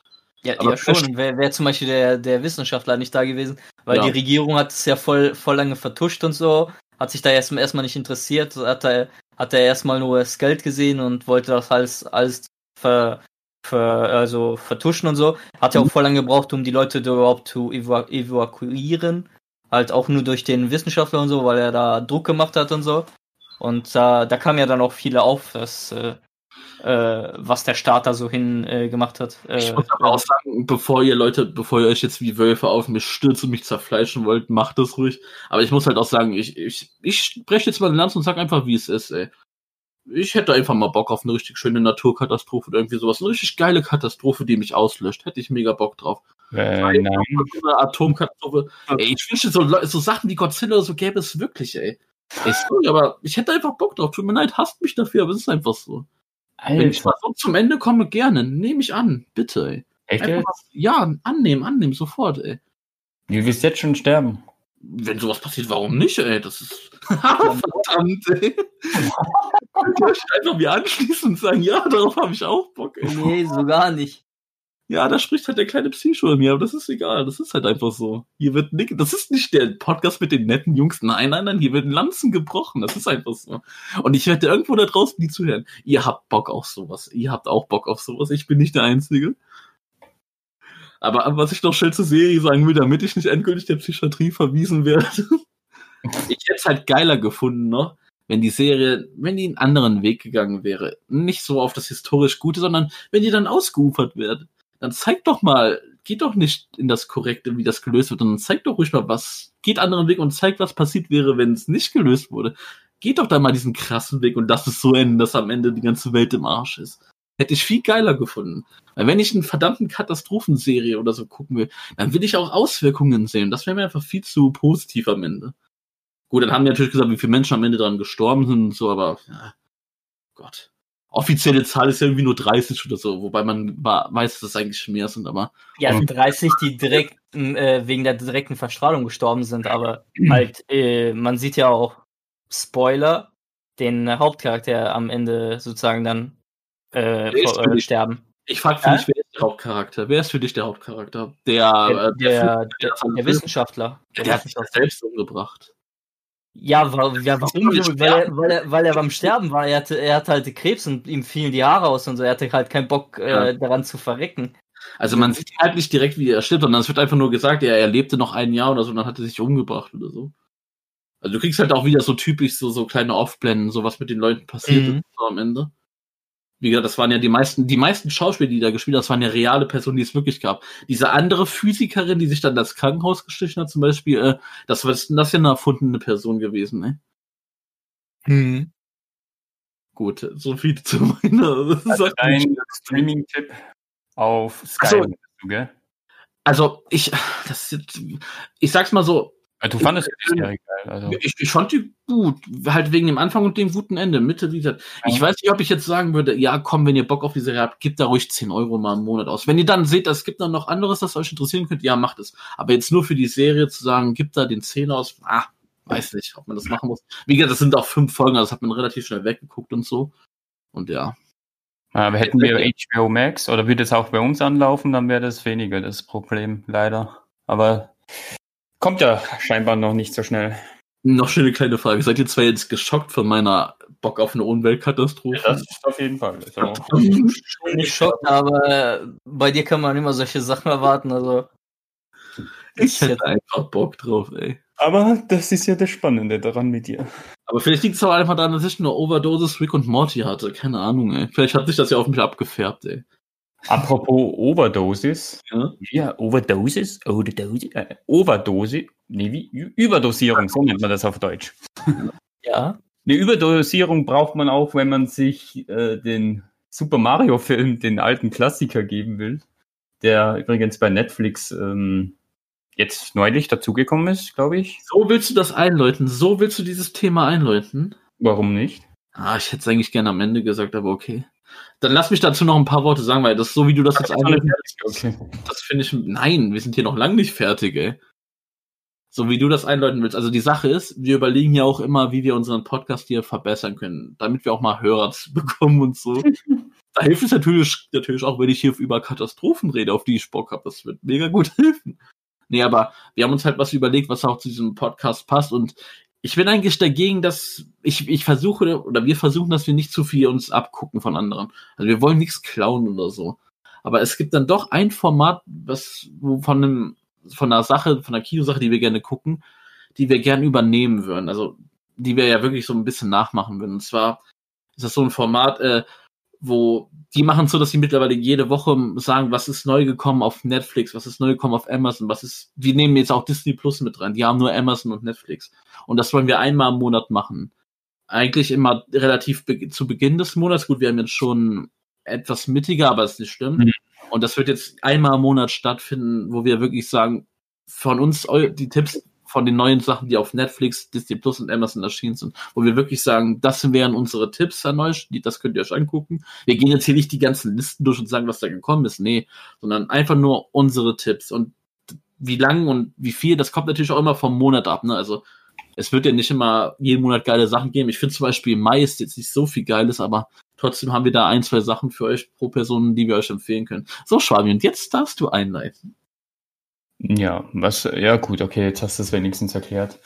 Ja, aber ja schon. Wäre wär zum Beispiel der, der Wissenschaftler nicht da gewesen, weil ja. die Regierung hat es ja voll, voll lange vertuscht und so hat sich da erstmal erstmal nicht interessiert, hat er, hat er erstmal nur das Geld gesehen und wollte das alles, alles ver, ver, also vertuschen und so. Hat ja auch mhm. voll lange gebraucht, um die Leute überhaupt zu evaku evakuieren. Halt auch nur durch den Wissenschaftler und so, weil er da Druck gemacht hat und so. Und äh, da kam ja dann auch viele auf, dass äh, was der Starter so hin äh, gemacht hat. Äh, ich muss aber auch sagen, bevor ihr Leute, bevor ihr euch jetzt wie Wölfe auf mich stürzt und mich zerfleischen wollt, macht das ruhig. Aber ich muss halt auch sagen, ich, ich, ich spreche jetzt mal den Lanz und sag einfach, wie es ist, ey. Ich hätte einfach mal Bock auf eine richtig schöne Naturkatastrophe oder irgendwie sowas. Eine richtig geile Katastrophe, die mich auslöscht. Hätte ich mega Bock drauf. Äh, nein. Eine Atomkatastrophe. Ey, ich wünschte, so, so Sachen wie Godzilla so gäbe es wirklich, ey. Ey, sorry, aber ich hätte einfach Bock drauf. Tut mir leid, hasst mich dafür, aber es ist einfach so. Alter. Wenn ich mal so zum Ende komme, gerne. Nehme ich an. Bitte, ey. Echt? Einfach, ja, annehmen, annehmen, sofort, ey. Du willst jetzt schon sterben. Wenn sowas passiert, warum nicht, ey? Das ist. (laughs) Verdammt, ey. (laughs) Könnt ihr euch einfach mir anschließen und sagen, ja, darauf habe ich auch Bock, ey. Nee, so gar nicht. Ja, da spricht halt der kleine Psycho in mir, aber das ist egal, das ist halt einfach so. Hier wird nicht, das ist nicht der Podcast mit den netten Jungs, nein, nein, nein, hier werden Lanzen gebrochen, das ist einfach so. Und ich werde irgendwo da draußen nie zuhören. Ihr habt Bock auf sowas, ihr habt auch Bock auf sowas, ich bin nicht der Einzige. Aber was ich noch schnell zur Serie sagen will, damit ich nicht endgültig der Psychiatrie verwiesen werde. (laughs) ich hätte es halt geiler gefunden, ne? wenn die Serie, wenn die einen anderen Weg gegangen wäre. Nicht so auf das historisch Gute, sondern wenn die dann ausgeufert wird dann zeig doch mal, geht doch nicht in das Korrekte, wie das gelöst wird, sondern zeig doch ruhig mal, was geht anderen Weg und zeigt, was passiert wäre, wenn es nicht gelöst wurde. Geht doch da mal diesen krassen Weg und lass es so enden, dass am Ende die ganze Welt im Arsch ist. Hätte ich viel geiler gefunden. Weil wenn ich einen verdammten Katastrophenserie oder so gucken will, dann will ich auch Auswirkungen sehen. Das wäre mir einfach viel zu positiv am Ende. Gut, dann haben die natürlich gesagt, wie viele Menschen am Ende dran gestorben sind und so, aber ja, Gott offizielle Zahl ist ja irgendwie nur 30 oder so, wobei man weiß, dass es eigentlich mehr sind, aber. Ja, 30, die direkt äh, wegen der direkten Verstrahlung gestorben sind, aber (clears throat) halt, äh, man sieht ja auch Spoiler, den Hauptcharakter am Ende sozusagen dann äh, vor, äh, sterben. Ich frage für dich, wer ist der Hauptcharakter? Wer ist für dich der Hauptcharakter? Der, der, äh, der, der, der Wissenschaftler. Der, hat sich selbst umgebracht. Ja, weil, ja warum? Weil er, weil, er, weil er beim Sterben war. Er hatte, er hatte halt Krebs und ihm fielen die Haare aus und so. Er hatte halt keinen Bock äh, daran zu verrecken. Also man sieht halt nicht direkt, wie er stirbt, sondern es wird einfach nur gesagt, ja, er lebte noch ein Jahr oder so und dann hat er sich umgebracht oder so. Also du kriegst halt auch wieder so typisch so, so kleine Aufblenden, so was mit den Leuten passiert mhm. am Ende wie gesagt, das waren ja die meisten, die meisten Schauspieler, die da gespielt haben, das waren ja reale Personen, die es wirklich gab. Diese andere Physikerin, die sich dann das Krankenhaus gestichen hat, zum Beispiel, äh, das war das, das ist ja eine erfundene Person gewesen, ne? Hm. Gut, so viel zu meiner. (laughs) Also ist ein Streaming-Tipp auf Sky, so, gell? Also ich, das ist, ich sag's mal so, Du fandest die Serie geil. Also. Ich, ich fand die gut. Halt wegen dem Anfang und dem guten Ende. Mitte dieser. Ich weiß nicht, ob ich jetzt sagen würde, ja, komm, wenn ihr Bock auf die Serie habt, gebt da ruhig 10 Euro mal im Monat aus. Wenn ihr dann seht, es gibt dann noch anderes, das euch interessieren könnte, ja, macht es. Aber jetzt nur für die Serie zu sagen, gibt da den 10 aus, ah, weiß nicht, ob man das machen muss. Wie gesagt, das sind auch fünf Folgen, also das hat man relativ schnell weggeguckt und so. Und ja. Aber hätten wir HBO Max oder würde es auch bei uns anlaufen, dann wäre das weniger das Problem, leider. Aber Kommt ja scheinbar noch nicht so schnell. Noch schöne kleine Frage. Seid ihr zwar jetzt geschockt von meiner Bock auf eine Umweltkatastrophe? Ja, das ist auf jeden Fall. Also, Schon geschockt, aber bei dir kann man immer solche Sachen erwarten. Also ich hätte einfach Bock drauf, ey. aber das ist ja das Spannende daran mit dir. Aber vielleicht liegt es auch einfach daran, dass ich nur Overdoses Rick und Morty hatte. Keine Ahnung, ey. Vielleicht hat sich das ja auf mich abgefärbt, ey. Apropos Overdosis. Ja? Ja, Overdosis? Overdosis? Äh, Overdosis? Nee, wie? Überdosierung, so nennt man das auf Deutsch. ja. Eine Überdosierung braucht man auch, wenn man sich äh, den Super Mario Film, den alten Klassiker geben will, der übrigens bei Netflix ähm, jetzt neulich dazugekommen ist, glaube ich. So willst du das einläuten? So willst du dieses Thema einläuten? Warum nicht? Ah, ich hätte es eigentlich gerne am Ende gesagt, aber okay. Dann lass mich dazu noch ein paar Worte sagen, weil das so wie du das jetzt einläuten Okay. Das finde ich. Nein, wir sind hier noch lang nicht fertig, ey. So wie du das einläuten willst. Also die Sache ist, wir überlegen ja auch immer, wie wir unseren Podcast hier verbessern können, damit wir auch mal Hörer (laughs) bekommen und so. (laughs) da hilft es natürlich, natürlich auch, wenn ich hier über Katastrophen rede, auf die ich Bock habe. Das wird mega gut (laughs) helfen. Nee, aber wir haben uns halt was überlegt, was auch zu diesem Podcast passt und ich bin eigentlich dagegen, dass ich, ich versuche oder wir versuchen, dass wir nicht zu viel uns abgucken von anderen. Also wir wollen nichts klauen oder so. Aber es gibt dann doch ein Format, was von einem, von einer Sache, von einer Kinosache, die wir gerne gucken, die wir gerne übernehmen würden. Also die wir ja wirklich so ein bisschen nachmachen würden. Und zwar ist das so ein Format, äh, wo die machen so, dass sie mittlerweile jede Woche sagen, was ist neu gekommen auf Netflix, was ist neu gekommen auf Amazon, was ist, die nehmen jetzt auch Disney Plus mit rein, die haben nur Amazon und Netflix. Und das wollen wir einmal im Monat machen. Eigentlich immer relativ be zu Beginn des Monats. Gut, wir haben jetzt schon etwas mittiger, aber es ist nicht schlimm. Mhm. Und das wird jetzt einmal im Monat stattfinden, wo wir wirklich sagen, von uns die Tipps von den neuen Sachen, die auf Netflix, Disney Plus und Amazon erschienen sind, wo wir wirklich sagen, das wären unsere Tipps an euch, das könnt ihr euch angucken. Wir gehen jetzt hier nicht die ganzen Listen durch und sagen, was da gekommen ist, nee, sondern einfach nur unsere Tipps und wie lang und wie viel, das kommt natürlich auch immer vom Monat ab, ne, also es wird ja nicht immer jeden Monat geile Sachen geben. Ich finde zum Beispiel Mai ist jetzt nicht so viel Geiles, aber trotzdem haben wir da ein, zwei Sachen für euch pro Person, die wir euch empfehlen können. So, Schwabi, und jetzt darfst du einleiten. Ja, was, ja gut, okay, jetzt hast du es wenigstens erklärt.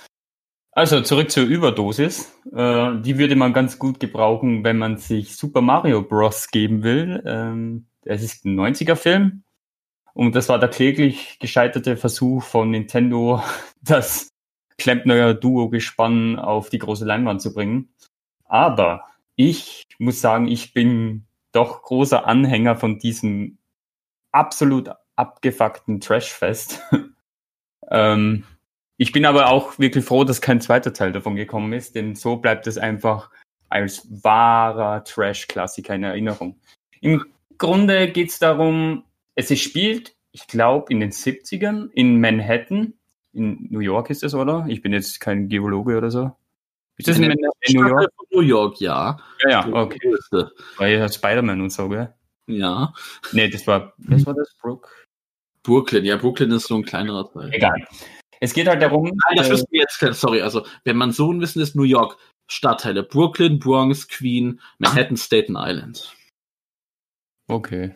Also zurück zur Überdosis. Äh, die würde man ganz gut gebrauchen, wenn man sich Super Mario Bros. geben will. Ähm, es ist ein 90er-Film. Und das war der kläglich gescheiterte Versuch von Nintendo, (laughs) das Klempner Duo-Gespann auf die große Leinwand zu bringen. Aber ich muss sagen, ich bin doch großer Anhänger von diesem absolut abgefuckten Trashfest. (laughs) ähm, ich bin aber auch wirklich froh, dass kein zweiter Teil davon gekommen ist, denn so bleibt es einfach als wahrer Trash-Klassiker in Erinnerung. Im Grunde geht es darum, es ist spielt, ich glaube, in den 70ern in Manhattan. In New York ist es, oder? Ich bin jetzt kein Geologe oder so. Ist das in, Manhattan, in New York? New York, ja. Ja, ja, okay. Weil ja Spider-Man und so, gell? Ja. Nee, das war, was war das? Brook? Brooklyn, ja, Brooklyn ist so ein kleinerer Teil. Egal. Es geht halt darum. Nein, das äh, wissen wir jetzt, sorry, also, wenn man so ein Wissen ist, New York, Stadtteile, Brooklyn, Bronx, Queen, Manhattan, Staten Island. Okay.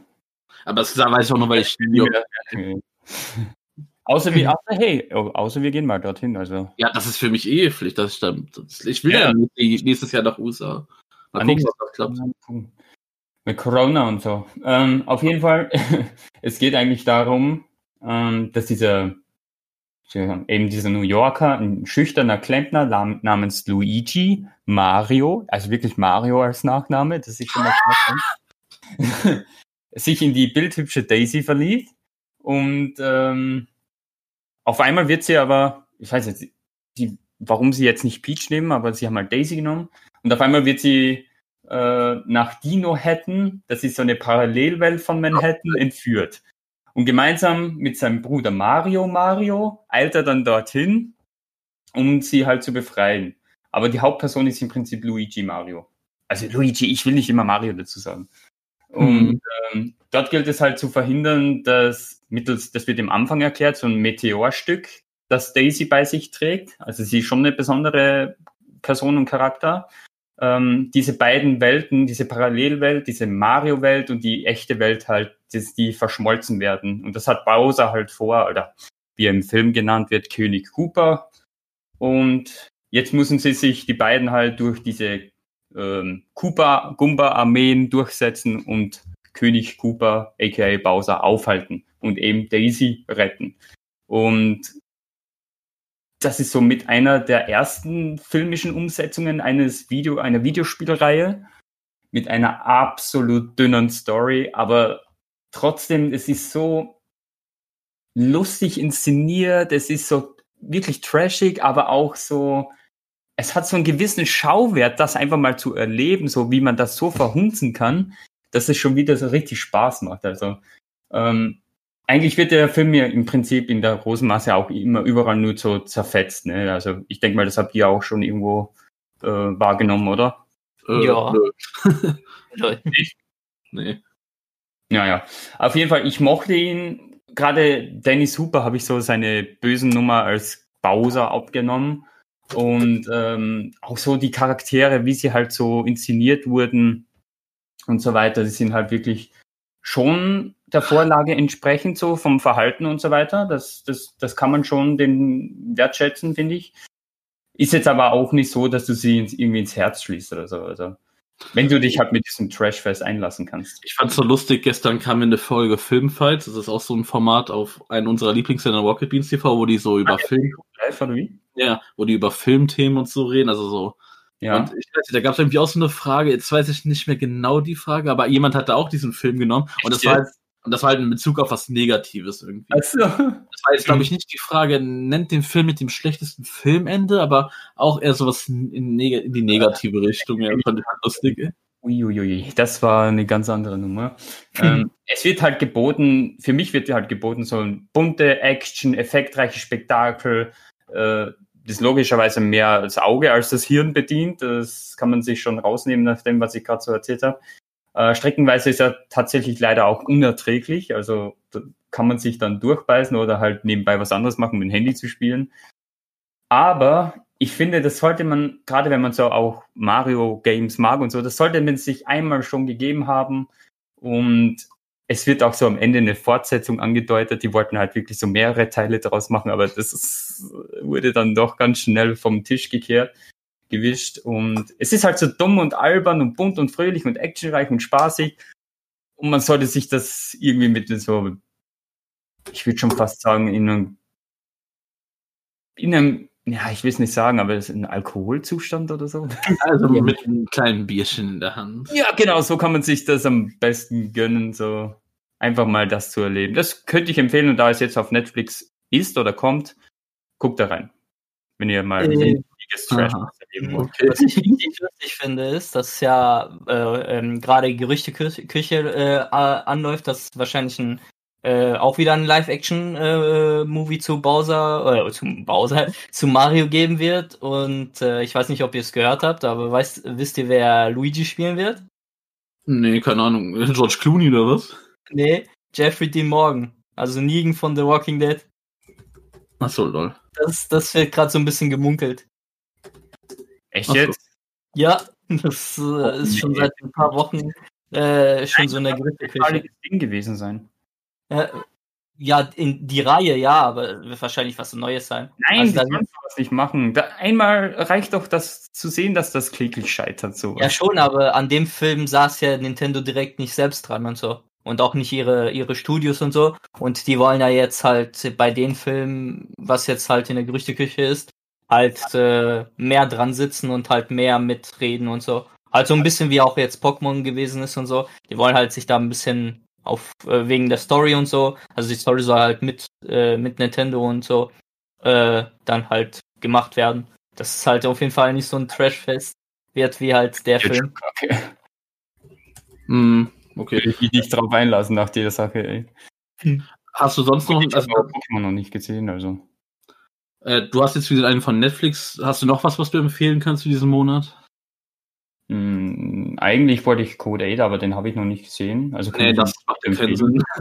Aber das weiß ich auch nur, weil ich New York, Okay. Außer (laughs) wir, außer, hey, außer wir gehen mal dorthin, also. ja, das ist für mich eh Pflicht, dass ich da, ich will ja, Ja. nächstes Jahr nach USA. Mal gucken, ob das klappt. Mit Corona und so. Ähm, auf jeden Fall, (laughs) es geht eigentlich darum, ähm, dass dieser, eben dieser New Yorker, ein schüchterner Klempner nam- namens Luigi Mario, also wirklich Mario als Nachname, das ist schon mal krass, sich in die bildhübsche Daisy verliebt und ähm, auf einmal wird sie aber, ich weiß jetzt, die, warum sie jetzt nicht Peach nehmen, aber sie haben halt Daisy genommen und auf einmal wird sie äh, nach Dino-Hatton, das ist so eine Parallelwelt von Manhattan, entführt. Und gemeinsam mit seinem Bruder Mario Mario eilt er dann dorthin, um sie halt zu befreien. Aber die Hauptperson ist im Prinzip Luigi Mario. Also Luigi, ich will nicht immer Mario dazu sagen. Und ähm, dort gilt es halt zu verhindern, dass mittels, das wird im Anfang erklärt, so ein Meteorstück, das Daisy bei sich trägt. Also sie ist schon eine besondere Person und Charakter ähm, diese beiden Welten, diese Parallelwelt, diese Mario-Welt und die echte Welt halt, dass die verschmolzen werden. Und das hat Bowser halt vor, oder wie er im Film genannt wird, König Cooper. Und jetzt müssen sie sich die beiden halt durch diese ähm, Koopa Gumba Armeen durchsetzen und König Koopa aka Bowser aufhalten und eben Daisy retten. Und das ist so mit einer der ersten filmischen Umsetzungen eines Video, einer Videospielreihe mit einer absolut dünnen Story, aber trotzdem, es ist so lustig inszeniert, es ist so wirklich trashig, aber auch so, es hat so einen gewissen Schauwert, das einfach mal zu erleben, so wie man das so verhunzen kann, dass es schon wieder so richtig Spaß macht. Also ähm, eigentlich wird der Film ja im Prinzip in der großen Masse auch immer überall nur so zerfetzt. Ne? Also ich denke mal, das habt ihr auch schon irgendwo äh, wahrgenommen, oder? Äh, ja. (laughs) nee. Ja, ja. Auf jeden Fall, ich mochte ihn. Gerade Dennis Hooper habe ich so seine bösen Nummer als Bowser abgenommen. Und ähm, auch so die Charaktere, wie sie halt so inszeniert wurden und so weiter, die sind halt wirklich schon der Vorlage entsprechend so vom Verhalten und so weiter. Das, das, das kann man schon den wertschätzen, finde ich. Ist jetzt aber auch nicht so, dass du sie ins, irgendwie ins Herz schließt oder so. Also, wenn du dich halt mit diesem Trashfest einlassen kannst. Ich fand's so lustig, gestern kam in der Folge Filmfights, das ist auch so ein Format auf einen unserer Lieblingssender Rocket Beans TV, wo die so über okay. Film. Live, oder wie? Ja, wo die über Filmthemen und so reden, also so. Ja. Und ich weiß nicht, da gab es irgendwie auch so eine Frage, jetzt weiß ich nicht mehr genau die Frage, aber jemand hatte auch diesen Film genommen und das war halt, und das war halt in Bezug auf was Negatives irgendwie. Also. Das war jetzt, glaube ich, nicht die Frage, nennt den Film mit dem schlechtesten Filmende, aber auch eher sowas in, in die negative Richtung. Ja, fand ich lustig. Uiuiui, das war eine ganz andere Nummer. ähm, (laughs) es wird halt geboten, für mich wird halt geboten, so ein bunte Action, effektreiche Spektakel, äh, das logischerweise mehr das Auge als das Hirn bedient. Das kann man sich schon rausnehmen nach dem, was ich gerade so erzählt habe. Äh, streckenweise ist er tatsächlich leider auch unerträglich. Also da kann man sich dann durchbeißen oder halt nebenbei was anderes machen, mit dem Handy zu spielen. Aber ich finde, das sollte man, gerade wenn man so auch Mario Games mag und so, das sollte man sich einmal schon gegeben haben. Und es wird auch so am Ende eine Fortsetzung angedeutet. Die wollten halt wirklich so mehrere Teile daraus machen, aber das ist, wurde dann doch ganz schnell vom Tisch gekehrt gewischt. Und es ist halt so dumm und albern und bunt und fröhlich und actionreich und spaßig. Und man sollte sich das irgendwie mit so, ich würde schon fast sagen, in einem, in einem, ja, ich will es nicht sagen, aber es ist ein Alkoholzustand oder so. (laughs) Also mit einem kleinen Bierchen in der Hand. Ja, genau, so kann man sich das am besten gönnen, so einfach mal das zu erleben. Das könnte ich empfehlen und da es jetzt auf Netflix ist oder kommt, guckt da rein. Wenn ihr mal äh, Trash okay. Was ich richtig lustig finde, ist, dass ja äh, ähm, gerade Gerüchteküche äh, anläuft, dass wahrscheinlich ein äh, auch wieder ein Live-Action-Movie äh, zu Bowser, äh, zu Bowser, (laughs) zu Mario geben wird. Und äh, ich weiß nicht, ob ihr es gehört habt, aber weißt, wisst ihr, wer Luigi spielen wird? Nee, keine Ahnung. (laughs) George Clooney oder was? Nee, Jeffrey Dean Morgan. Also Negan von The Walking Dead. Achso, lol. Das, das wird gerade so ein bisschen gemunkelt. Echt so. jetzt? Ja, (laughs) das äh, ist schon seit ein paar Wochen äh, schon Nein, so eine Gerüchteküche. Ding gewesen sein. Äh, ja, in die Reihe, ja, aber wird wahrscheinlich was Neues sein. Nein, also, das kannst du was nicht machen. Da, einmal reicht doch das zu sehen, dass das kläglich scheitert. So. Ja, schon, aber an dem Film saß ja Nintendo direkt nicht selbst dran und so. Und auch nicht ihre, ihre Studios und so. Und die wollen ja jetzt halt bei den Filmen, was jetzt halt in der Gerüchteküche ist, halt äh, mehr dran sitzen und halt mehr mitreden und so. Halt so ein bisschen wie auch jetzt Pokémon gewesen ist und so. Die wollen halt sich da ein bisschen auf äh, wegen der Story und so. Also die Story soll halt mit äh, mit Nintendo und so äh, dann halt gemacht werden. Das ist halt auf jeden Fall nicht so ein Trashfest wird wie halt der Jetzt Film. Okay. Mm, okay. Will ich mich nicht drauf einlassen nach dieser Sache, ey. Hm. Hast du sonst noch ich also Pokémon noch nicht gesehen, also. Äh, du hast jetzt wieder einen von Netflix. Hast du noch was, was du empfehlen kannst für diesen Monat? Hm, eigentlich wollte ich Code 8, aber den habe ich noch nicht gesehen. Also nee, das macht keinen Sinn. (laughs)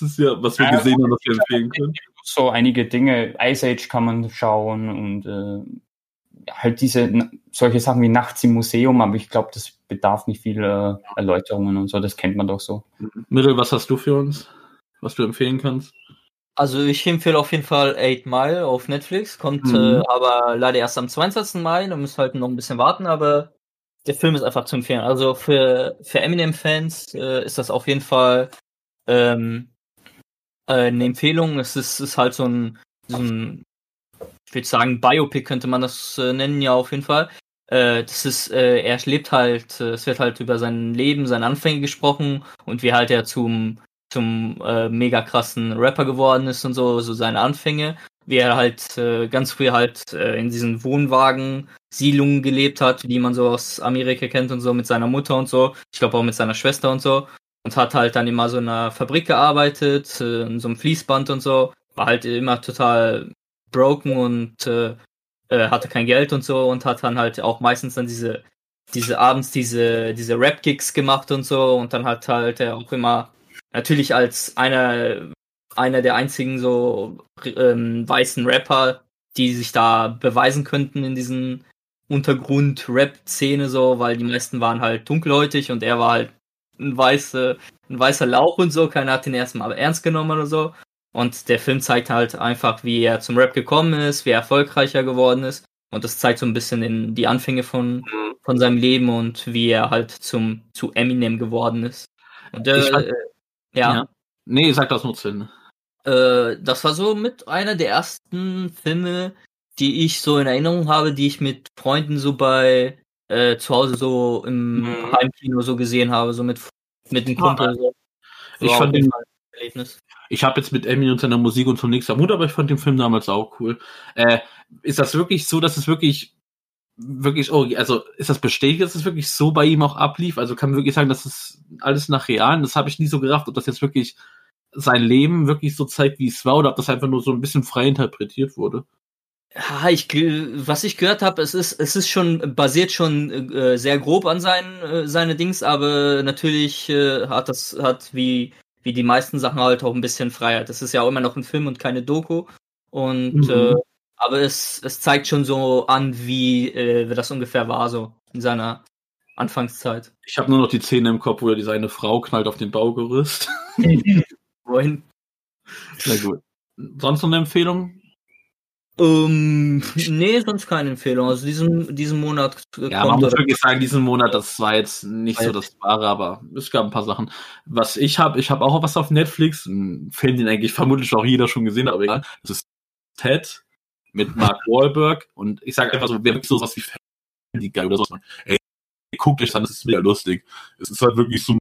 Das ist ja, was wir ja, gesehen haben, was wir empfehlen können. So einige Dinge, Ice Age kann man schauen und äh, halt diese solche Sachen wie Nachts im Museum, aber ich glaube, das bedarf nicht viel äh, Erläuterungen und so, das kennt man doch so. Mittel, was hast du für uns, was du empfehlen kannst? Also ich empfehle auf jeden Fall 8 Mile auf Netflix, kommt Mhm. äh, aber leider erst am 22. Mai, da müsst ihr halt noch ein bisschen warten, aber der Film ist einfach zu empfehlen. Also für, für Eminem-Fans äh, ist das auf jeden Fall ähm, äh, eine Empfehlung. Es ist, ist halt so ein, so ein, ich würde sagen, Biopic könnte man das äh, nennen, ja auf jeden Fall. Äh, das ist, äh, er lebt halt, äh, es wird halt über sein Leben, seine Anfänge gesprochen und wie halt er zum zum äh, mega krassen Rapper geworden ist und so, so seine Anfänge, wie er halt äh, ganz früh halt äh, in diesen Wohnwagen-Siedlungen gelebt hat, die man so aus Amerika kennt und so, mit seiner Mutter und so, ich glaube auch mit seiner Schwester und so, und hat halt dann immer so in einer Fabrik gearbeitet, äh, in so einem Fließband und so, war halt immer total broken und äh, äh, hatte kein Geld und so und hat dann halt auch meistens dann diese diese abends diese diese Rap Gigs gemacht und so. Und dann hat halt er auch immer natürlich als einer einer der einzigen so ähm, weißen Rapper, die sich da beweisen könnten in diesen Untergrund-Rap-Szene so, weil die meisten waren halt dunkelhäutig und er war halt ein, weiße, ein weißer Lauch und so, keiner hat ihn erstmal ernst genommen oder so. Und der Film zeigt halt einfach, wie er zum Rap gekommen ist, wie er erfolgreicher geworden ist. Und das zeigt so ein bisschen in die Anfänge von, von seinem Leben und wie er halt zum, zu Eminem geworden ist. Und äh, Ich fand- äh, ja. Ja. Nee, sag das nur zu Ende. Äh, das war so mit einer der ersten Filme, die ich so in Erinnerung habe, die ich mit Freunden so bei äh, zu Hause so im Mhm. Heimkino so gesehen habe, so mit mit dem Kumpel. So. Ich fand den- Erlebnis. Ich habe jetzt mit Emmy und seiner Musik und so nichts am Hut, aber ich fand den Film damals auch cool. Äh, ist das wirklich so, dass es wirklich, wirklich, oh, also ist das bestätigt, dass es wirklich so bei ihm auch ablief? Also kann man wirklich sagen, dass es alles nach Realen, das habe ich nie so gerafft, ob das jetzt wirklich sein Leben wirklich so zeigt, wie es war, oder ob das einfach nur so ein bisschen frei interpretiert wurde. Ja, ich, was ich gehört habe, es ist, es ist schon, basiert schon äh, sehr grob an seinen, äh, seine Dings, aber natürlich äh, hat das, hat wie, wie die meisten Sachen halt auch ein bisschen Freiheit. Das ist ja auch immer noch ein Film und keine Doku. Und, Mhm. äh, aber es, es zeigt schon so an, wie, äh, das ungefähr war, so in seiner Anfangszeit. Ich habe nur noch die Szene im Kopf, wo er diese eine Frau knallt auf den Baugerüst. (laughs) Wohin? Na gut. Sonst noch eine Empfehlung? Ähm, nee, sonst keine Empfehlung. Also diesen, diesen Monat äh, Ja, man muss wirklich sagen, diesen Monat, das war jetzt nicht so das Wahre, aber es gab ein paar Sachen. Was ich habe, ich habe auch was auf Netflix, einen Film, den eigentlich vermutlich auch jeder schon gesehen hat, aber egal. Das ist Ted mit Mark Wahlberg und ich sage einfach so, wer wirklich so was wie Family Guy oder so, ey, guckt euch an, das ist mega lustig. Es ist halt wirklich so ein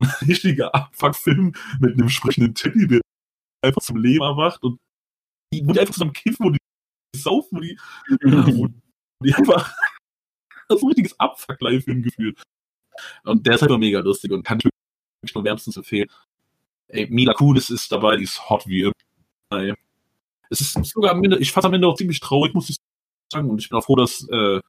(laughs) richtiger Abfuckfilm mit einem sprechenden Teddy, der einfach zum Leben erwacht und die, die einfach zusammen kiffen, wo die saufen, wo die, wo die einfach (laughs) das ist ein richtiges Abfuck-Live-Film gefühlt. Und der ist halt mega lustig und kann ich nur wärmstens empfehlen. Ey, Mila Kunis ist dabei, die ist hot wie immer. Es ist sogar am Ende, ich fand am Ende auch ziemlich traurig, muss ich sagen. Und ich bin auch froh, dass, äh,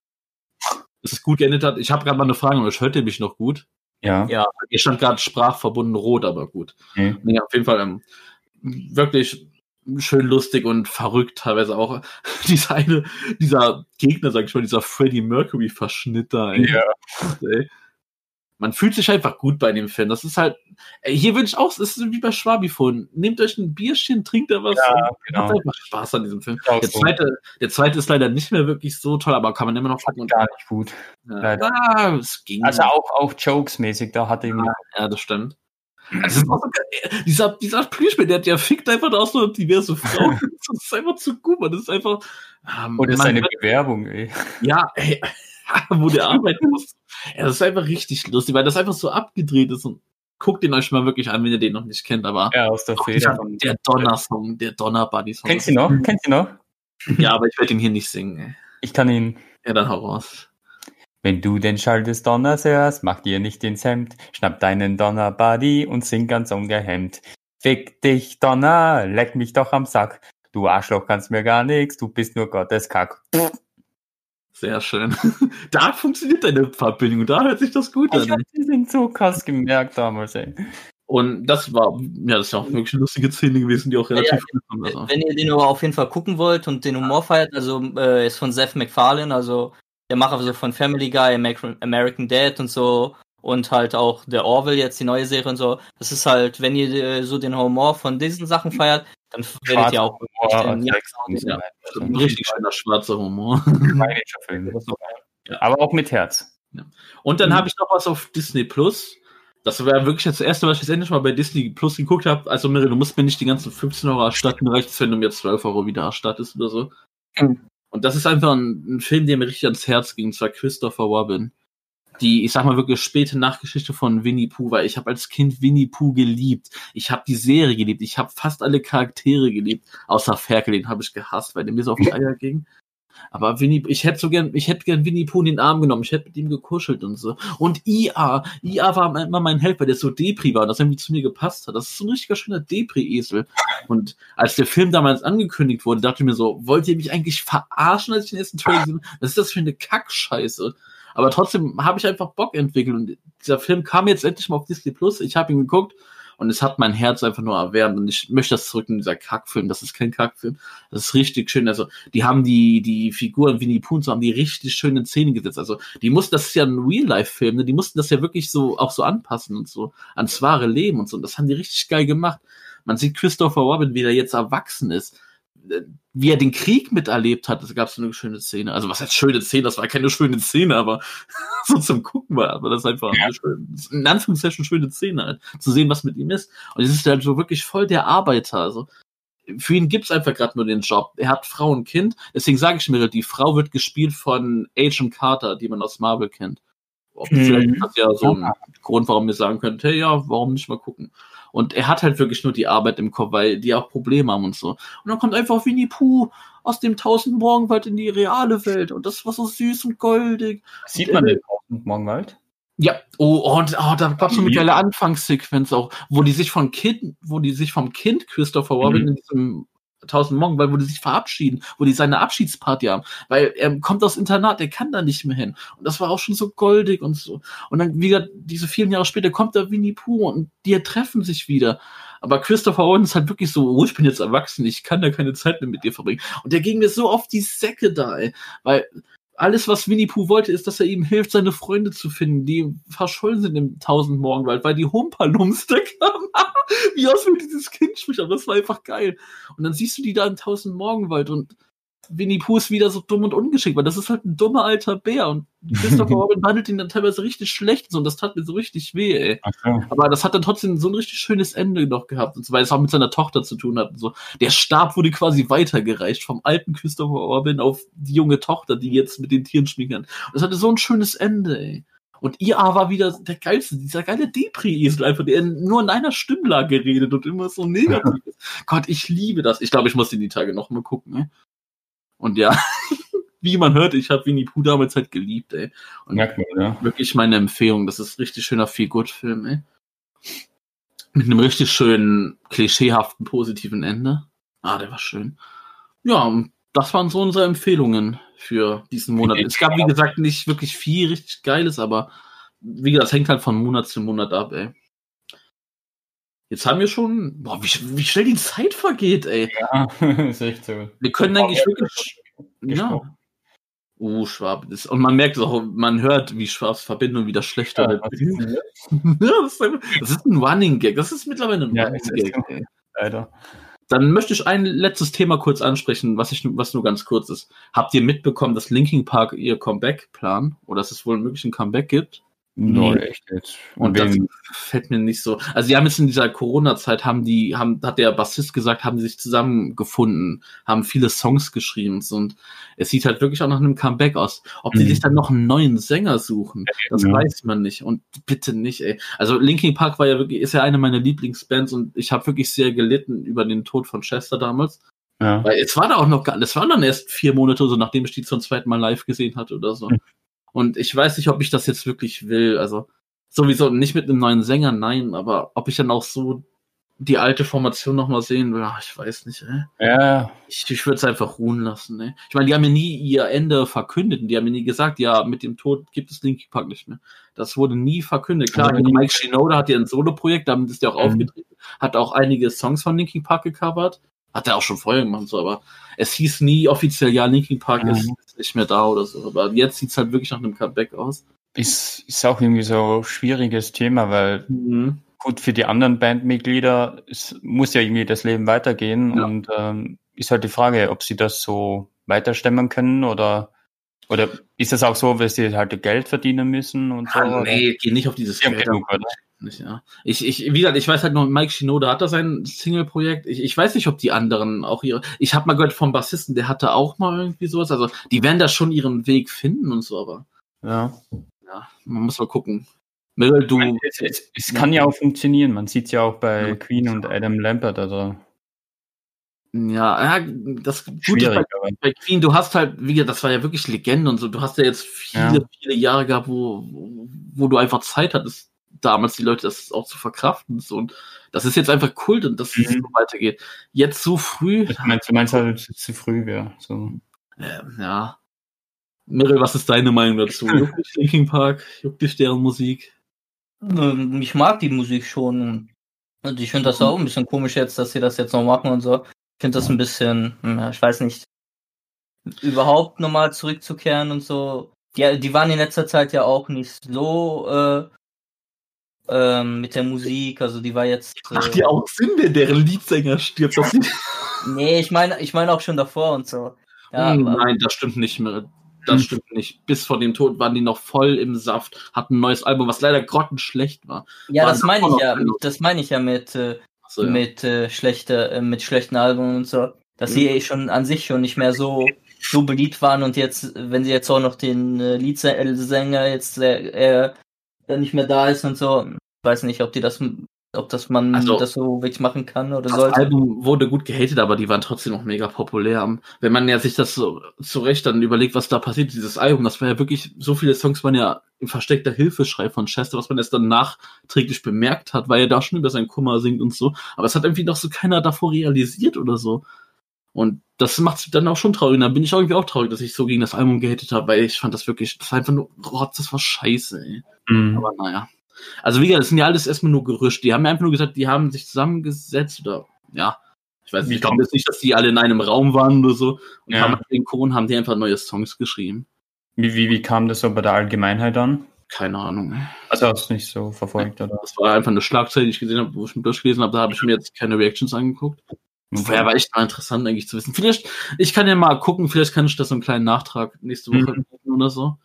dass es gut geendet hat. Ich habe gerade mal eine Frage, und euch hört ihr mich noch gut? Ja. Ja. Ihr stand gerade sprachverbunden rot, aber gut. Okay. Nee, auf jeden Fall ähm, wirklich schön lustig und verrückt teilweise auch. (laughs) Dieser eine, dieser Gegner, sag ich mal, dieser Freddie Mercury Verschnitt da, ey. Ja. ey. Man fühlt sich einfach gut bei dem Film. Das ist halt, ey, hier wünsche ich auch, es ist wie bei Schwabifon. Nehmt euch ein Bierchen, trinkt da was Ja, genau. habt einfach Spaß an diesem Film. Der zweite, der zweite ist leider nicht mehr wirklich so toll, aber kann man immer noch gucken. Und, Gar nicht gut. ja. Ah, es ging. Also auch, auch Jokes-mäßig, da hatte ich mir. Ja, das stimmt. Das ist auch so geil. Dieser, dieser Plüschbär, der, der fickt einfach da auch so diverse Frauen. (laughs) Das ist einfach zu gut, man. Das ist einfach. Ähm, Oder man- seine Bewerbung, ey. Ja, (laughs) ey, (laughs) wo der arbeiten muss. (laughs) Ja, das ist einfach richtig lustig, weil das einfach so abgedreht ist und guckt ihn euch mal wirklich an, wenn ihr den noch nicht kennt, aber Ja, aus der Feder. der Donner-Song, der Donner-Buddy-Song. Kennst du ihn noch? Kennst du ihn noch? Ja, aber ich werde ihn hier nicht singen. Ey. Ich kann ihn. Ja, dann hau raus. Wenn du den Schall des Donners hörst, mach dir nicht ins Hemd, schnapp deinen Donner-Buddy und sing ganz ungehemmt. Fick dich, Donner, leck mich doch am Sack. Du Arschloch kannst mir gar nichts, du bist nur Gottes Kack. Sehr schön. (laughs) Da funktioniert deine Verbindung, da hört sich das gut Ich hab an. die sind so krass gemerkt damals, ey. Und das war, ja, das ist ja auch wirklich eine lustige Szene gewesen, die auch relativ Ja, gut kam. Also. Wenn ihr den aber auf jeden Fall gucken wollt und den Humor feiert, also äh, ist von Seth MacFarlane, also der Macher so von Family Guy, Amer- American Dad und so und halt auch der Orville jetzt die neue Serie und so. Das ist halt, wenn ihr äh, so den Humor von diesen Sachen feiert, Dann werdet ihr auch Humor und ja, ja. Ein richtig schöner schwarzer Humor. Film. (laughs) Ja. Aber auch mit Herz. Und dann Mhm. habe ich noch was auf Disney Plus. Das war wirklich das erste, was ich jetzt endlich mal bei Disney Plus geguckt habe. Also, Miri, du musst mir nicht die ganzen 15 Euro erstatten, reicht es, wenn du mir 12 Euro wieder erstattest oder so. Mhm. Und das ist einfach ein, ein Film, der mir richtig ans Herz ging, und zwar Christopher Robin. Die, ich sag mal wirklich späte Nachgeschichte von Winnie Pooh, weil ich habe als Kind Winnie Pooh geliebt. Ich habe die Serie geliebt. Ich habe fast alle Charaktere geliebt, außer Ferkel, den habe ich gehasst, weil der mir so auf die Eier (laughs) ging. Aber Winnie, ich hätte so gern, ich hätte gern Winnie Pooh in den Arm genommen, ich hätte mit ihm gekuschelt und so. Und IA, IA war immer mein Helfer, der so Depri war und das irgendwie zu mir gepasst hat. Das ist so ein richtiger schöner Depri-Esel. Und als der Film damals angekündigt wurde, dachte ich mir so, wollt ihr mich eigentlich verarschen, als ich den ersten Trailer gesehen habe? Was ist das für eine Kackscheiße? Aber trotzdem habe ich einfach Bock entwickelt und dieser Film kam jetzt endlich mal auf Disney Plus. Ich habe ihn geguckt und es hat mein Herz einfach nur erwärmt und ich möchte das zurück in dieser Kackfilm. Das ist kein Kackfilm. Das ist richtig schön. Also, die haben die, die Figuren Winnie Pooh so haben die richtig schön in Szene gesetzt. Also, die mussten, das ist ja ein Real-Life-Film, ne? Die mussten das ja wirklich so, auch so anpassen und so, ans wahre Leben und so. Und das haben die richtig geil gemacht. Man sieht Christopher Robin, wie er jetzt erwachsen ist. Wie er den Krieg miterlebt hat, da gab es so eine schöne Szene. Also, was heißt schöne Szene? Das war keine schöne Szene, aber (laughs) so zum Gucken war, aber das ist einfach eine schöne, in Anführungszeichen schöne Szene halt, zu sehen, was mit ihm ist. Und es ist halt so wirklich voll der Arbeiter. Also für ihn gibt's einfach gerade nur den Job. Er hat Frau und Kind. Deswegen sage ich mir, die Frau wird gespielt von Agent Carter, die man aus Marvel kennt. Ob- Mhm. Vielleicht ist das ja so ein Grund, warum wir sagen können, hey, ja, warum nicht mal gucken. Und er hat halt wirklich nur die Arbeit im Kopf, weil die auch Probleme haben und so. Und dann kommt einfach Winnie Pooh aus dem tausend Morgenwald in die reale Welt. Und das war so süß und goldig. Sieht man den Tausend Morgenwald? Ja, oh, und oh, da gab es so eine geile Anfangssequenz auch, wo die sich von Kind, wo die sich vom Kind Christopher Robin Mhm. in diesem Tausend Morgen, weil wo die sich verabschieden, wo die seine Abschiedsparty haben, weil er kommt aus Internat, er kann da nicht mehr hin. Und das war auch schon so goldig und so. Und dann wieder diese vielen Jahre später kommt da Winnie Pooh und die treffen sich wieder. Aber Christopher Robin ist halt wirklich so, oh, ich bin jetzt erwachsen, ich kann da keine Zeit mehr mit dir verbringen. Und der ging mir so auf die Säcke da, ey. Weil alles, was Winnie Pooh wollte, ist, dass er ihm hilft, seine Freunde zu finden, die verschollen sind im Tausend Morgenwald, weil die Humpalums da (laughs) kamen. Wie aus wie dieses Kind spricht, aber das war einfach geil. Und dann siehst du die da im Tausend Morgenwald und Winnie Pooh ist wieder so dumm und ungeschickt, weil das ist halt ein dummer alter Bär und Christopher (laughs) Robin behandelt ihn dann teilweise richtig schlecht so, und das tat mir so richtig weh, ey. So. Aber das hat dann trotzdem so ein richtig schönes Ende noch gehabt, und so, weil es auch mit seiner Tochter zu tun hat und so. Der Stab wurde quasi weitergereicht vom alten Christopher Robin auf die junge Tochter, die jetzt mit den Tieren schmieden kann. Und das hatte so ein schönes Ende, ey. Und IA war wieder der geilste, dieser geile Depri-Esel einfach, der nur in einer Stimmlage redet und immer so negativ ist. Gott, ich liebe das. Ich glaube, ich muss den die Tage noch mal gucken, ey. Und ja, (laughs) wie man hört, ich habe Winnie Pooh damals halt geliebt, ey. Und Merkt man, ja. wirklich meine Empfehlung. Das ist ein richtig schöner Feel-Good-Film, ey. Mit einem richtig schönen, klischeehaften, positiven Ende. Ah, der war schön. Ja, und das waren so unsere Empfehlungen für diesen Monat. Es gab, wie gesagt, nicht wirklich viel richtig Geiles, aber wie gesagt, das hängt halt von Monat zu Monat ab, ey. Jetzt haben wir schon, boah, wie, wie schnell die Zeit vergeht, ey. Ja, (laughs) ist echt so. Wir können eigentlich wirklich, ja. Gesprochen. Uh, Schwab. Das, und man merkt es auch, man hört, wie Schwabs Verbindung wieder schlechter Ja, wird. (laughs) das? Das, ist ein Running Gag. Das ist mittlerweile ein Ja, Running Gag. Leider. Dann möchte ich ein letztes Thema kurz ansprechen, was, ich, was nur ganz kurz ist. Habt ihr mitbekommen, dass Linkin Park ihr Comeback planen? Oder dass es wohl wirklich ein Comeback gibt? Nee. echt jetzt. Und das fällt mir nicht so. Also die haben jetzt in dieser Corona-Zeit haben die, haben, hat der Bassist gesagt, haben die sich zusammengefunden, haben viele Songs geschrieben und es sieht halt wirklich auch nach einem Comeback aus. Ob die Mhm. sich dann noch einen neuen Sänger suchen, das Ja. weiß man nicht. Und bitte nicht, ey. Also Linkin Park war ja wirklich, ist ja eine meiner Lieblingsbands und ich habe wirklich sehr gelitten über den Tod von Chester damals. ja. Weil es war da auch noch gar, das waren dann erst vier Monate so, nachdem ich die zum zweiten Mal live gesehen hatte oder so. Und ich weiß nicht, ob ich das jetzt wirklich will. Also sowieso nicht mit einem neuen Sänger, nein, aber ob ich dann auch so die alte Formation nochmal sehen will, ach, ich weiß nicht, ey. ja, Ich, ich würde es einfach ruhen lassen, ey. Ich meine, die haben ja nie ihr Ende verkündet und die haben ja nie gesagt, ja, mit dem Tod gibt es Linkin Park nicht mehr. Das wurde nie verkündet. Klar, Also, Mike Shinoda hat ja ein Solo-Projekt, damit ist der auch Mhm. aufgetreten, hat auch einige Songs von Linkin Park gecovert. Hat er auch schon vorher gemacht, so, aber es hieß nie offiziell, ja, Linkin Park Mhm. ist, ist nicht mehr da oder so. Aber jetzt sieht's halt wirklich nach einem Comeback aus. ist, ist auch irgendwie so ein schwieriges Thema, weil Mhm. gut, für die anderen Bandmitglieder es muss ja irgendwie das Leben weitergehen Ja. und ähm, ist halt die Frage, ob sie das so weiterstemmen können oder oder ist das auch so, weil sie halt Geld verdienen müssen und so? Ah, oder? nee, geh nicht auf dieses Geld. genug? Nicht, ja. Ich, ich, wie gesagt, ich weiß halt nur, Mike Shinoda hat da sein Single-Projekt. Ich, ich weiß nicht, ob die anderen auch ihre. Ich habe mal gehört vom Bassisten, der hatte auch mal irgendwie sowas. Also die werden da schon ihren Weg finden und so, aber Ja. ja, man muss mal gucken. Meryl, du. Es, es, es kann ja auch funktionieren. Man sieht ja auch bei Ja. Queen und Adam Lambert, also Ja, ja, das Gute bei, bei Queen, du hast halt, wie gesagt, das war ja wirklich Legende und so. Du hast ja jetzt viele, Ja. viele Jahre gehabt, wo, wo du einfach Zeit hattest, damals die Leute das auch zu verkraften. So. Und das ist jetzt einfach Kult und dass es Mhm. so weitergeht. Jetzt so früh, ich mein, du meinst halt, dass es zu früh wäre. So. äh, ja. Meryl, was ist deine Meinung dazu? (laughs) Juckt dich Linkin Park? Juckt dich deren Musik? Ähm, Ich mag die Musik schon. Und ich finde das auch ein bisschen komisch jetzt, dass sie das jetzt noch machen und so. Ich finde das ein bisschen, hm, ja, ich weiß nicht, überhaupt nochmal zurückzukehren und so. Die, die waren in letzter Zeit ja auch nicht so äh, ähm, mit der Musik. Also die war jetzt. Äh, Macht ja auch Sinn, wenn deren Leadsänger stirbt. Das Nee, ich meine, ich meine auch schon davor und so. Ja, Hm, Nein, das stimmt nicht mehr. Das Hm. stimmt nicht. Bis vor dem Tod waren die noch voll im Saft, hatten ein neues Album, was leider grottenschlecht war. ja, waren das meine ich ja. Das meine ich ja mit äh, Also, ja. mit äh, schlechter, äh, mit schlechten Alben und so, dass sie eh schon an sich schon nicht mehr so so beliebt waren und jetzt, wenn sie jetzt auch noch den äh, Leadsänger jetzt äh, nicht mehr da ist und so, weiß nicht, ob die das, ob das man Also, das so wirklich machen kann oder Das sollte. Album wurde gut gehatet, aber die waren trotzdem noch mega populär. Wenn man ja sich das so zurecht dann überlegt, was da passiert, dieses Album, das war ja wirklich, so viele Songs waren ja im versteckter Hilfeschrei von Chester, was man erst dann nachträglich bemerkt hat, weil er da schon über seinen Kummer singt und so. Aber es hat irgendwie noch so keiner davor realisiert oder so. Und das macht dann auch schon traurig. Und dann bin ich irgendwie auch traurig, dass ich so gegen das Album gehatet habe, weil ich fand das wirklich, das war einfach nur Rotz, das war scheiße, ey. Mhm. Aber naja. Also wie gesagt, das sind ja alles erstmal nur Gerüchte. Die haben ja einfach nur gesagt, die haben sich zusammengesetzt oder ja. Ich weiß nicht, ich glaube kommt- jetzt nicht, dass die alle in einem Raum waren oder so. Und Ja. haben den Kohn haben die einfach neue Songs geschrieben. Wie, wie, wie kam das so bei der Allgemeinheit an? Keine Ahnung. Also hast du nicht so verfolgt, oder? Das war einfach eine Schlagzeile, die ich gesehen habe, wo ich mir durchgelesen habe. Da habe ich mir jetzt keine Reactions angeguckt. Wäre aber echt mal interessant, eigentlich zu wissen. Vielleicht, ich kann ja mal gucken, vielleicht kann ich das so einen kleinen Nachtrag nächste Woche Mhm. machen oder so.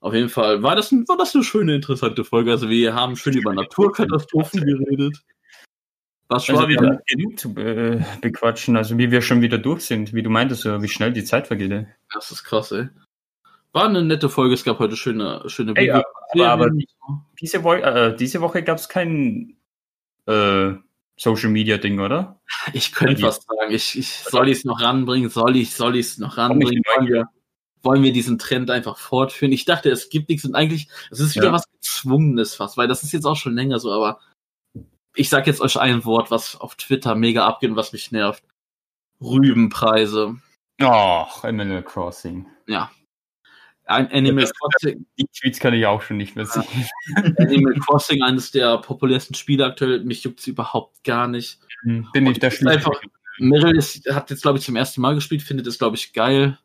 Auf jeden Fall war das, ein, war das eine schöne, interessante Folge. Also wir haben schön über Naturkatastrophen geredet. Was Also war wir wieder? genug zu äh, bequatschen, also wie wir schon wieder durch sind, wie du meintest, wie schnell die Zeit vergeht. ey. Das ist krass, ey. War eine nette Folge, es gab heute schöne, schöne Ey, Videos. aber- aber Diese, Wo äh, diese Woche gab es kein äh, Social Media Ding, oder? Ich könnte was sagen. Ich, ich soll ich es noch ranbringen? Soll ich, soll ich es noch ranbringen? Wollen wir, wollen wir diesen Trend einfach fortführen? Ich dachte, es gibt nichts und eigentlich, es ist wieder Ja. was Gezwungenes fast, weil das ist jetzt auch schon länger so, aber ich sag jetzt euch ein Wort, was auf Twitter mega abgeht und was mich nervt. Rübenpreise. Ach, Animal Crossing. Ja. Ein Animal Das- Crossing, Die Tweets kann ich auch schon nicht mehr sehen. (laughs) Animal Crossing, eines der populärsten Spiele aktuell. Mich juckt's überhaupt gar nicht. Bin ich der Schlüssel. Meryl ist, hat jetzt, glaube ich, zum ersten Mal gespielt, findet es, glaube ich, geil.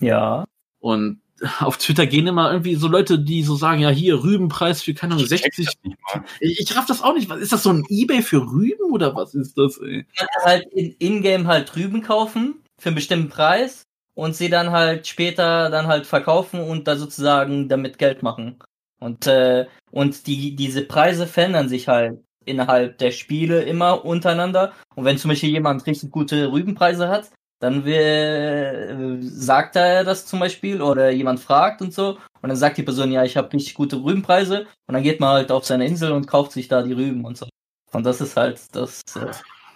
Ja. Und auf Twitter gehen immer irgendwie so Leute, die so sagen, ja, hier, Rübenpreis für, keine Ahnung, Ich check 60. das nicht mal. Ich, ich raff das auch nicht. Was ist das so ein Ebay für Rüben oder was ist das, ey? Man kann halt in- in-game halt Rüben kaufen für einen bestimmten Preis und sie dann halt später dann halt verkaufen und da sozusagen damit Geld machen. Und, äh, und die, diese Preise verändern sich halt innerhalb der Spiele immer untereinander. Und wenn zum Beispiel jemand richtig gute Rübenpreise hat, dann äh, sagt er das zum Beispiel oder jemand fragt und so. Und dann sagt die Person, ja, ich habe richtig gute Rübenpreise. Und dann geht man halt auf seine Insel und kauft sich da die Rüben und so. Und das ist halt das. Äh,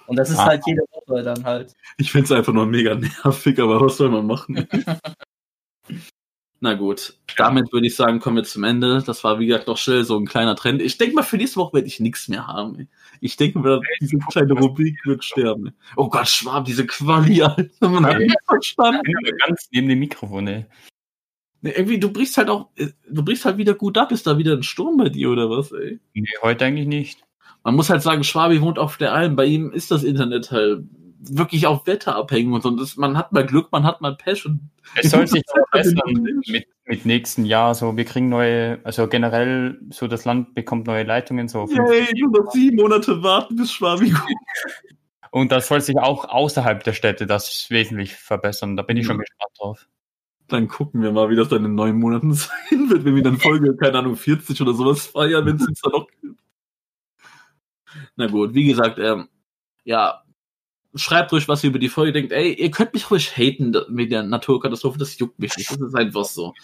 und das ist Ah. halt jede Woche dann halt. Ich find's einfach nur mega (laughs) nervig, aber was soll man machen? (laughs) Na gut, damit würde ich sagen, kommen wir zum Ende. Das war, wie gesagt, noch schnell so ein kleiner Trend. Ich denke mal, für nächste Woche werde ich nichts mehr haben. Ich denke mal, diese kleine Rubrik wird sterben. Oh Gott, Schwab, diese Quali, (laughs) Alter. Man hat nicht verstanden. Ich bin aber ganz neben dem Mikrofon, ey. Nee, irgendwie, du brichst halt auch, äh, du brichst halt wieder gut ab. Ist da wieder ein Sturm bei dir oder was, ey? Nee, heute eigentlich nicht. Man muss halt sagen, Schwabi wohnt auf der Alm. Bei ihm ist das Internet halt wirklich auf Wetter abhängen und so. Und das, man hat mal Glück, man hat mal Pech und Es soll sich (laughs) verbessern mit, mit nächsten Jahr. So, wir kriegen neue, also generell, so das Land bekommt neue Leitungen, so Yay, nur noch sieben Monate warten bis Schwabi. (laughs) Und das soll sich auch außerhalb der Städte das wesentlich verbessern. Da bin ich schon gespannt drauf. Dann gucken wir mal, wie das dann in neun Monaten (laughs) sein wird, wenn wir dann Folge, keine Ahnung, 40 oder sowas feiern, wenn es uns dann noch gibt. Na gut, wie gesagt, ähm, ja, schreibt ruhig, was ihr über die Folge denkt. Ey, ihr könnt mich ruhig haten da- mit der Naturkatastrophe, das juckt mich nicht. Das ist einfach so.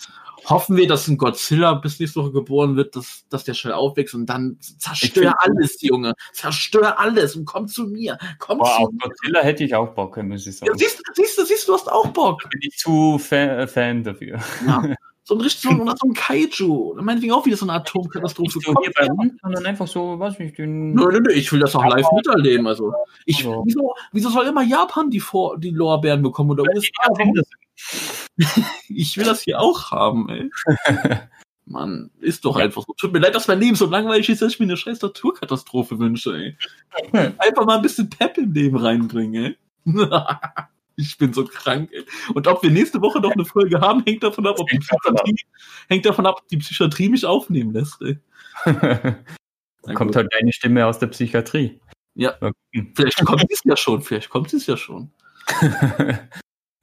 Hoffen wir, dass ein Godzilla bis nächste Woche geboren wird, dass, dass der schnell aufwächst und dann zerstör alles, Junge. Zerstör alles und komm zu mir. Komm Boah, zu auf Godzilla hätte ich auch Bock, muss ich sagen. Ja, siehst, du, siehst du, siehst du, hast auch Bock. bin ich zu Fan, Fan dafür. Ja. (laughs) So ein richtig so (laughs) ein, so ein Kaiju. Meinetwegen auch wieder so eine Atomkatastrophe. Nicht so hier bei uns, sondern einfach so, was nicht, den. Nö, nö, nö, ich will das auch live miterleben. Also, ich, Also. wieso, wieso soll immer Japan die, Vor die Lorbeeren bekommen oder USA? (laughs) Ich will das hier auch haben, ey. (laughs) Mann, ist doch einfach so. Tut mir leid, dass mein Leben so langweilig ist, dass ich mir eine scheiß Naturkatastrophe wünsche, ey. Einfach mal ein bisschen Pep im Leben reinbringen, ey. Ich bin so krank, ey. Und ob wir nächste Woche noch eine Folge haben, hängt davon ab, ob die Psychiatrie, hängt davon ab, die Psychiatrie mich aufnehmen lässt, ey. (laughs) Na Kommt halt deine Stimme aus der Psychiatrie. Ja. Gucken. Vielleicht kommt es ja schon, vielleicht kommt es ja schon. (laughs)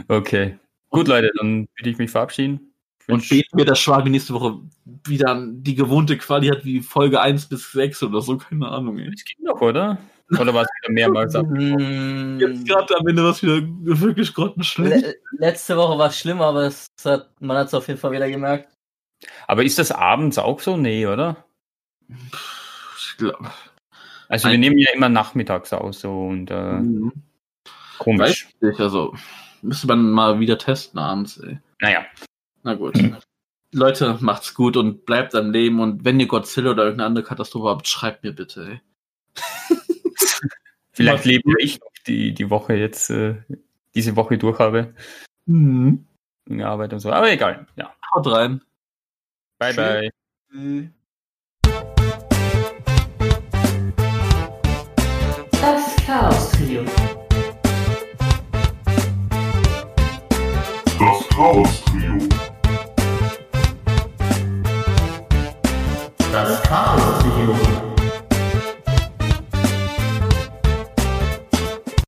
okay. Gut, Leute, dann würde ich mich verabschieden. Und beten wir, dass Schwabi nächste Woche wieder die gewohnte Quali hat wie Folge 1 bis 6 oder so, keine Ahnung, ey. Es geht noch, oder? Oder war es wieder mehrmals ab? Mm, Jetzt gerade am Ende war es wieder wirklich grottenschlecht. le letzte Woche war es schlimm, aber es hat, man hat es auf jeden Fall wieder gemerkt. Aber ist das abends auch so? Nee, oder? Ich glaube. Also wir nehmen ja immer nachmittags aus so und äh, Mhm. komisch. Weiß nicht, also müsste man mal wieder testen abends, ey. Naja, Na gut. Leute, macht's gut und bleibt am Leben und wenn ihr Godzilla oder irgendeine andere Katastrophe habt, schreibt mir bitte, ey. Vielleicht lebe ich noch die, die Woche jetzt, äh, diese Woche durch habe. Mhm. In der Arbeit und so. Aber egal. Ja. Haut rein. Bye, Tschüss. bye. Das Chaos Trio. Das Chaos Trio. Das Chaos Trio.